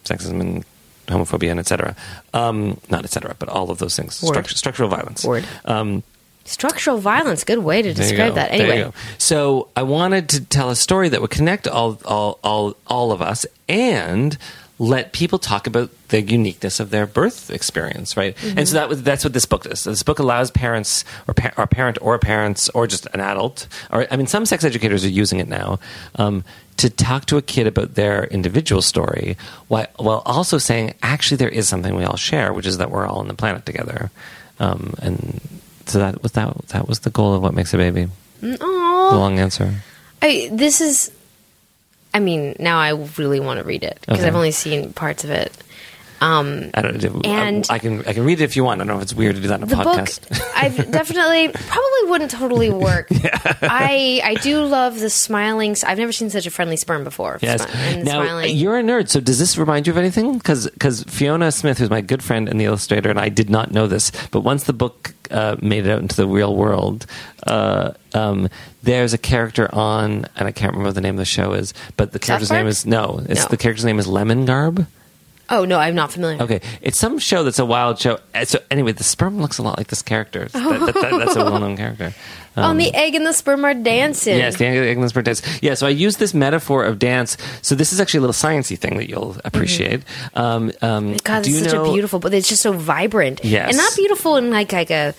sexism and homophobia and etc. Um, not etc. but all of those things. Structural violence. Word. Um, Structural violence. Good way to describe that. Anyway, so I wanted to tell a story that would connect all, all, all, all of us and let people talk about the uniqueness of their birth experience, right? And so that was, that's what this book does. So this book allows parents or, pa- or parent or parents or just an adult, or I mean, some sex educators are using it now. Um, to talk to a kid about their individual story while, while also saying, actually, there is something we all share, which is that we're all on the planet together. Um, and so that was that. That was the goal of what makes a baby. The long answer. I, this is. I mean, now I really want to read it because Okay. I've only seen parts of it. Um, I don't. I, And- I can. I can read it if you want. I don't know if it's weird to do that in a the podcast. book, I've definitely probably wouldn't totally work. I I do love the smiling. I've never seen such a friendly sperm before. Yes. Smi- Now smiling. you're a nerd. So does this remind you of anything? Because Fiona Smyth, who's my good friend and the illustrator, and I did not know this, but once the book uh, made it out into the real world, uh, um, there's a character on, and I can't remember what the name of the show is, but the character's name is no. It's No. the character's name is Lemongrab. oh no, I'm not familiar. Okay, it's some show that's a wild show. Uh, So anyway, the sperm looks a lot like this character. That- that- that- that's a well-known character. Oh, and the egg and the sperm are dancing. Yes, the English bird dance. Yeah, so I use this metaphor of dance. So this is actually a little sciencey thing that you'll appreciate. Um, um, God, it's such know, a beautiful, but it's just so vibrant. Yes. and not beautiful in like like a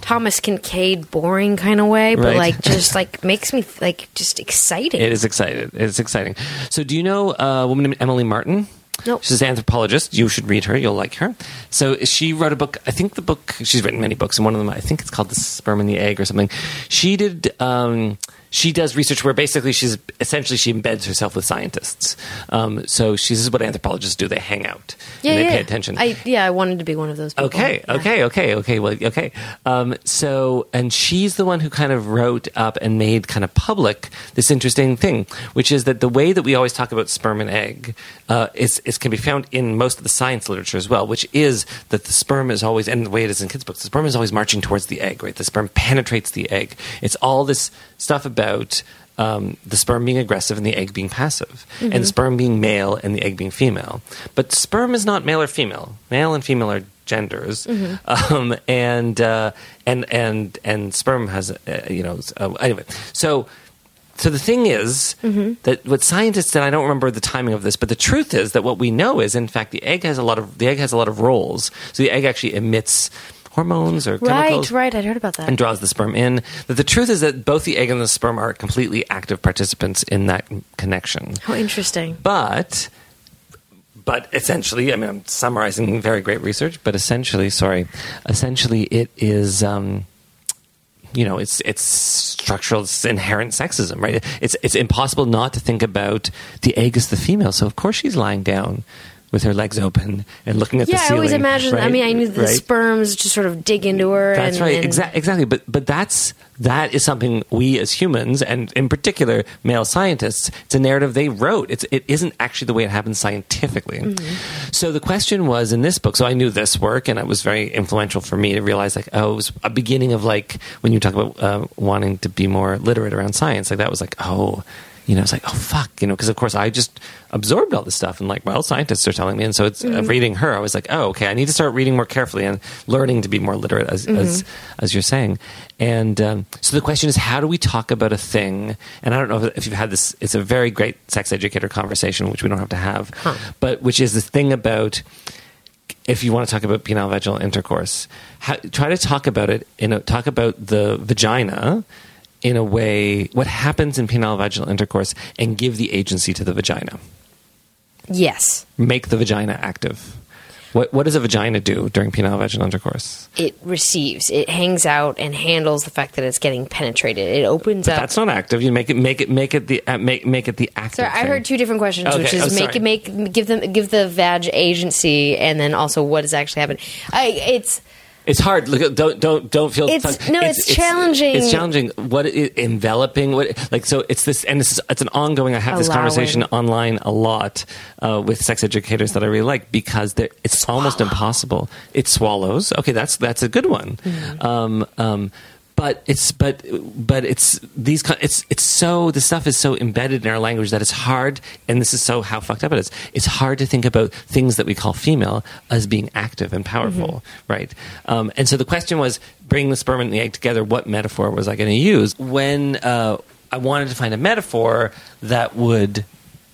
Thomas Kinkade boring kind of way, but Right. like just like makes me like just excited. It is excited. It's exciting. So do you know a woman named Emily Martin? Nope. She's an anthropologist. You should read her. You'll like her. So she wrote a book. I think the book she's written many books, and one of them I think it's called "The Sperm and the Egg" or something. She did. Um, she does research where basically she's essentially she embeds herself with scientists. Um, so she's this is what anthropologists do. They hang out yeah, and they yeah. pay attention. I yeah, I wanted to be one of those. people. Okay, Yeah. okay, okay, okay. Well, okay. Um, so, and she's the one who kind of wrote up and made kind of public this interesting thing, which is that the way that we always talk about sperm and egg uh, is, is can be found in most of the science literature as well, which is that the sperm is always, and the way it is in kids' books, the sperm is always marching towards the egg, right? The sperm penetrates the egg. It's all this stuff about um, the sperm being aggressive and the egg being passive, Mm-hmm. and the sperm being male and the egg being female. But sperm is not male or female. Male and female are genders, Mm-hmm. um, and uh, and and and sperm has uh, you know uh, anyway. So so the thing is Mm-hmm. that what scientists and I don't remember the timing of this, but the truth is that what we know is in fact the egg has a lot of the egg has a lot of roles. So the egg actually emits hormones or Right, chemicals right. I'd heard about that. and draws the sperm in. That the truth is that both the egg and the sperm are completely active participants in that connection. How interesting. But but essentially, I mean, I'm summarizing very great research, but essentially, sorry, essentially, it is. Um, you know, it's it's structural, it's inherent sexism, right? It's it's impossible not to think about the egg as the female. So of course she's lying down with her legs open and looking at Yeah, the ceiling. Yeah, I always imagine. I mean, I knew the Right? sperms just sort of dig into her. That's and, right. and- Exactly. Exactly. But but that's that is something we as humans, and in particular male scientists, it's a narrative they wrote. It's it isn't actually the way it happens scientifically. Mm-hmm. So the question was in this book. So I knew this work, and it was very influential for me to realize like oh, it was a beginning of like when you talk about uh, wanting to be more literate around science. Like that was like oh. You know, it's like, oh fuck, you know, because of course I just absorbed all this stuff and like, well, scientists are telling me, and so it's uh, reading her. I was like, oh, okay, I need to start reading more carefully and learning to be more literate, as as, as you're saying. And um, so the question is, how do we talk about a thing? And I don't know if you've had this. It's a very great sex educator conversation, which we don't have to have, but which is the thing about if you want to talk about penile vaginal intercourse, how, try to talk about it in a, talk about the vagina in a way what happens in penile vaginal intercourse and give the agency to the vagina. yes, Make the vagina active. What what does a vagina do during penile vaginal intercourse? it receives. It hangs out and handles the fact that it's getting penetrated. It opens up. That's not active. You make it make it make it the uh, make make it the active. Sorry, I thing. heard two different questions, Okay, which is oh, make sorry. make give them give the vag agency, and then also what is actually happening. I, it's It's hard. Look, don't don't don't feel. It's- no, it's challenging. It's challenging. What it, enveloping? What like so? It's this, and it's it's an ongoing. I have this conversation online a lot uh, with sex educators that I really like because it's almost impossible. It swallows. Okay, that's that's a good one. Mm-hmm. Um, um, but it's but but it's these it's it's so the stuff is so embedded in our language that it's hard and this is so how fucked up it is. It's hard to think about things that we call female as being active and powerful right? Um, and so the question was bring the sperm and the egg together what metaphor was i going to use? When uh, i wanted to find a metaphor that would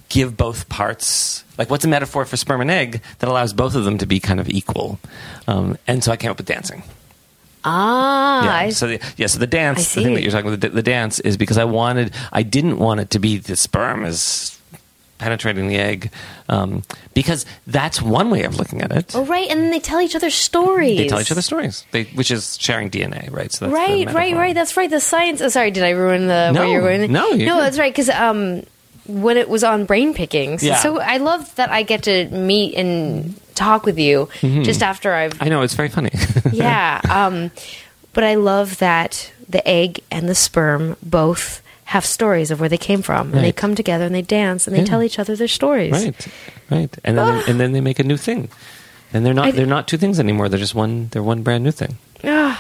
give both parts like what's a metaphor for sperm and egg that allows both of them to be kind of equal? Um, and so i came up with dancing ah, yeah. I- so the, yeah, so the dance, the thing that you're talking about, the, the dance is because I wanted, I didn't want it to be the sperm is penetrating the egg, um, because that's one way of looking at it. oh right, and then they tell each other stories. They tell each other stories, they, which is sharing DNA, right? So that's right, right, right. That's right. The science. Oh, sorry, did I ruin the No, where you're going? no, you're no, good. that's right. Because um, when it was on brain pickings, Yeah. so I love that I get to meet and talk with you just after I've Mm-hmm. I know it's very funny. yeah. Um, but I love that the egg and the sperm both have stories of where they came from, and they come together and they dance and they Yeah. tell each other their stories. right, right, and then and then they make a new thing, and they're not I- they're not two things anymore. They're just one. They're one brand new thing.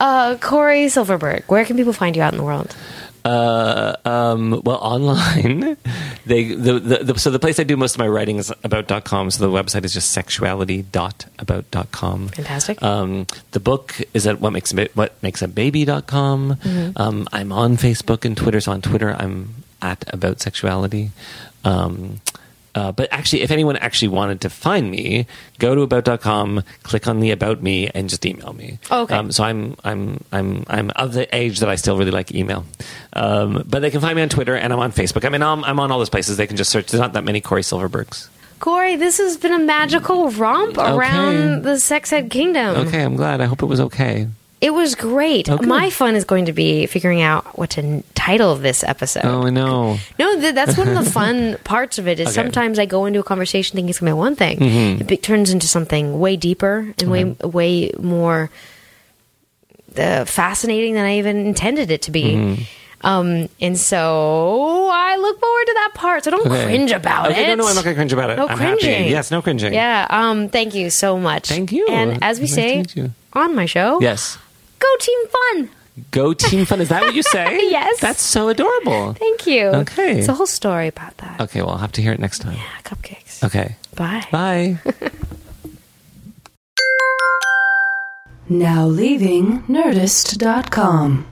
Uh, Cory Silverberg, where can people find you out in the world? Uh, um, well, online, they the, the, the so the place I do most of my writing is about.com. So the website is just sexuality.about.com. Fantastic. Um, the book is at what makes a, what makes a baby.com. Mm-hmm. Um, I'm on Facebook and Twitter. So on Twitter, I'm at about sexuality. Um, uh, but actually, if anyone actually wanted to find me, go to about.com, click on the about me, and just email me. Oh, okay. Um, so I'm I'm I'm I'm of the age that I still really like email. Um, but they can find me on Twitter and I'm on Facebook. I mean, I'm, I'm on all those places. They can just search. There's not that many Cory Silverbergs. Cory, this has been a magical romp around the sex ed kingdom. Okay, I'm glad. I hope it was okay. It was great. Okay. My fun is going to be figuring out what to n- title this episode. Oh, I know. No, th- that's one of the fun parts of it. Is Okay. Mm-hmm. sometimes I go into a conversation thinking it's going to be one thing, it be- turns into something way deeper and way way more uh, fascinating than I even intended it to be. Mm-hmm. Um, and so I look forward to that part. So don't Okay. cringe about okay, it. No, no, I'm not going to cringe about it. No I'm cringing. happy. Yes, no cringing. Yeah. Um. Thank you so much. Thank you. And as we Nice say on my show, Yes. Go team fun. Go Team Fun. Is that what you say? Yes. That's so adorable. Thank you. Okay. It's a whole story about that. Okay, well, I'll have to hear it next time. Yeah, cupcakes. Okay. Bye. Bye. Now leaving Nerdist.com.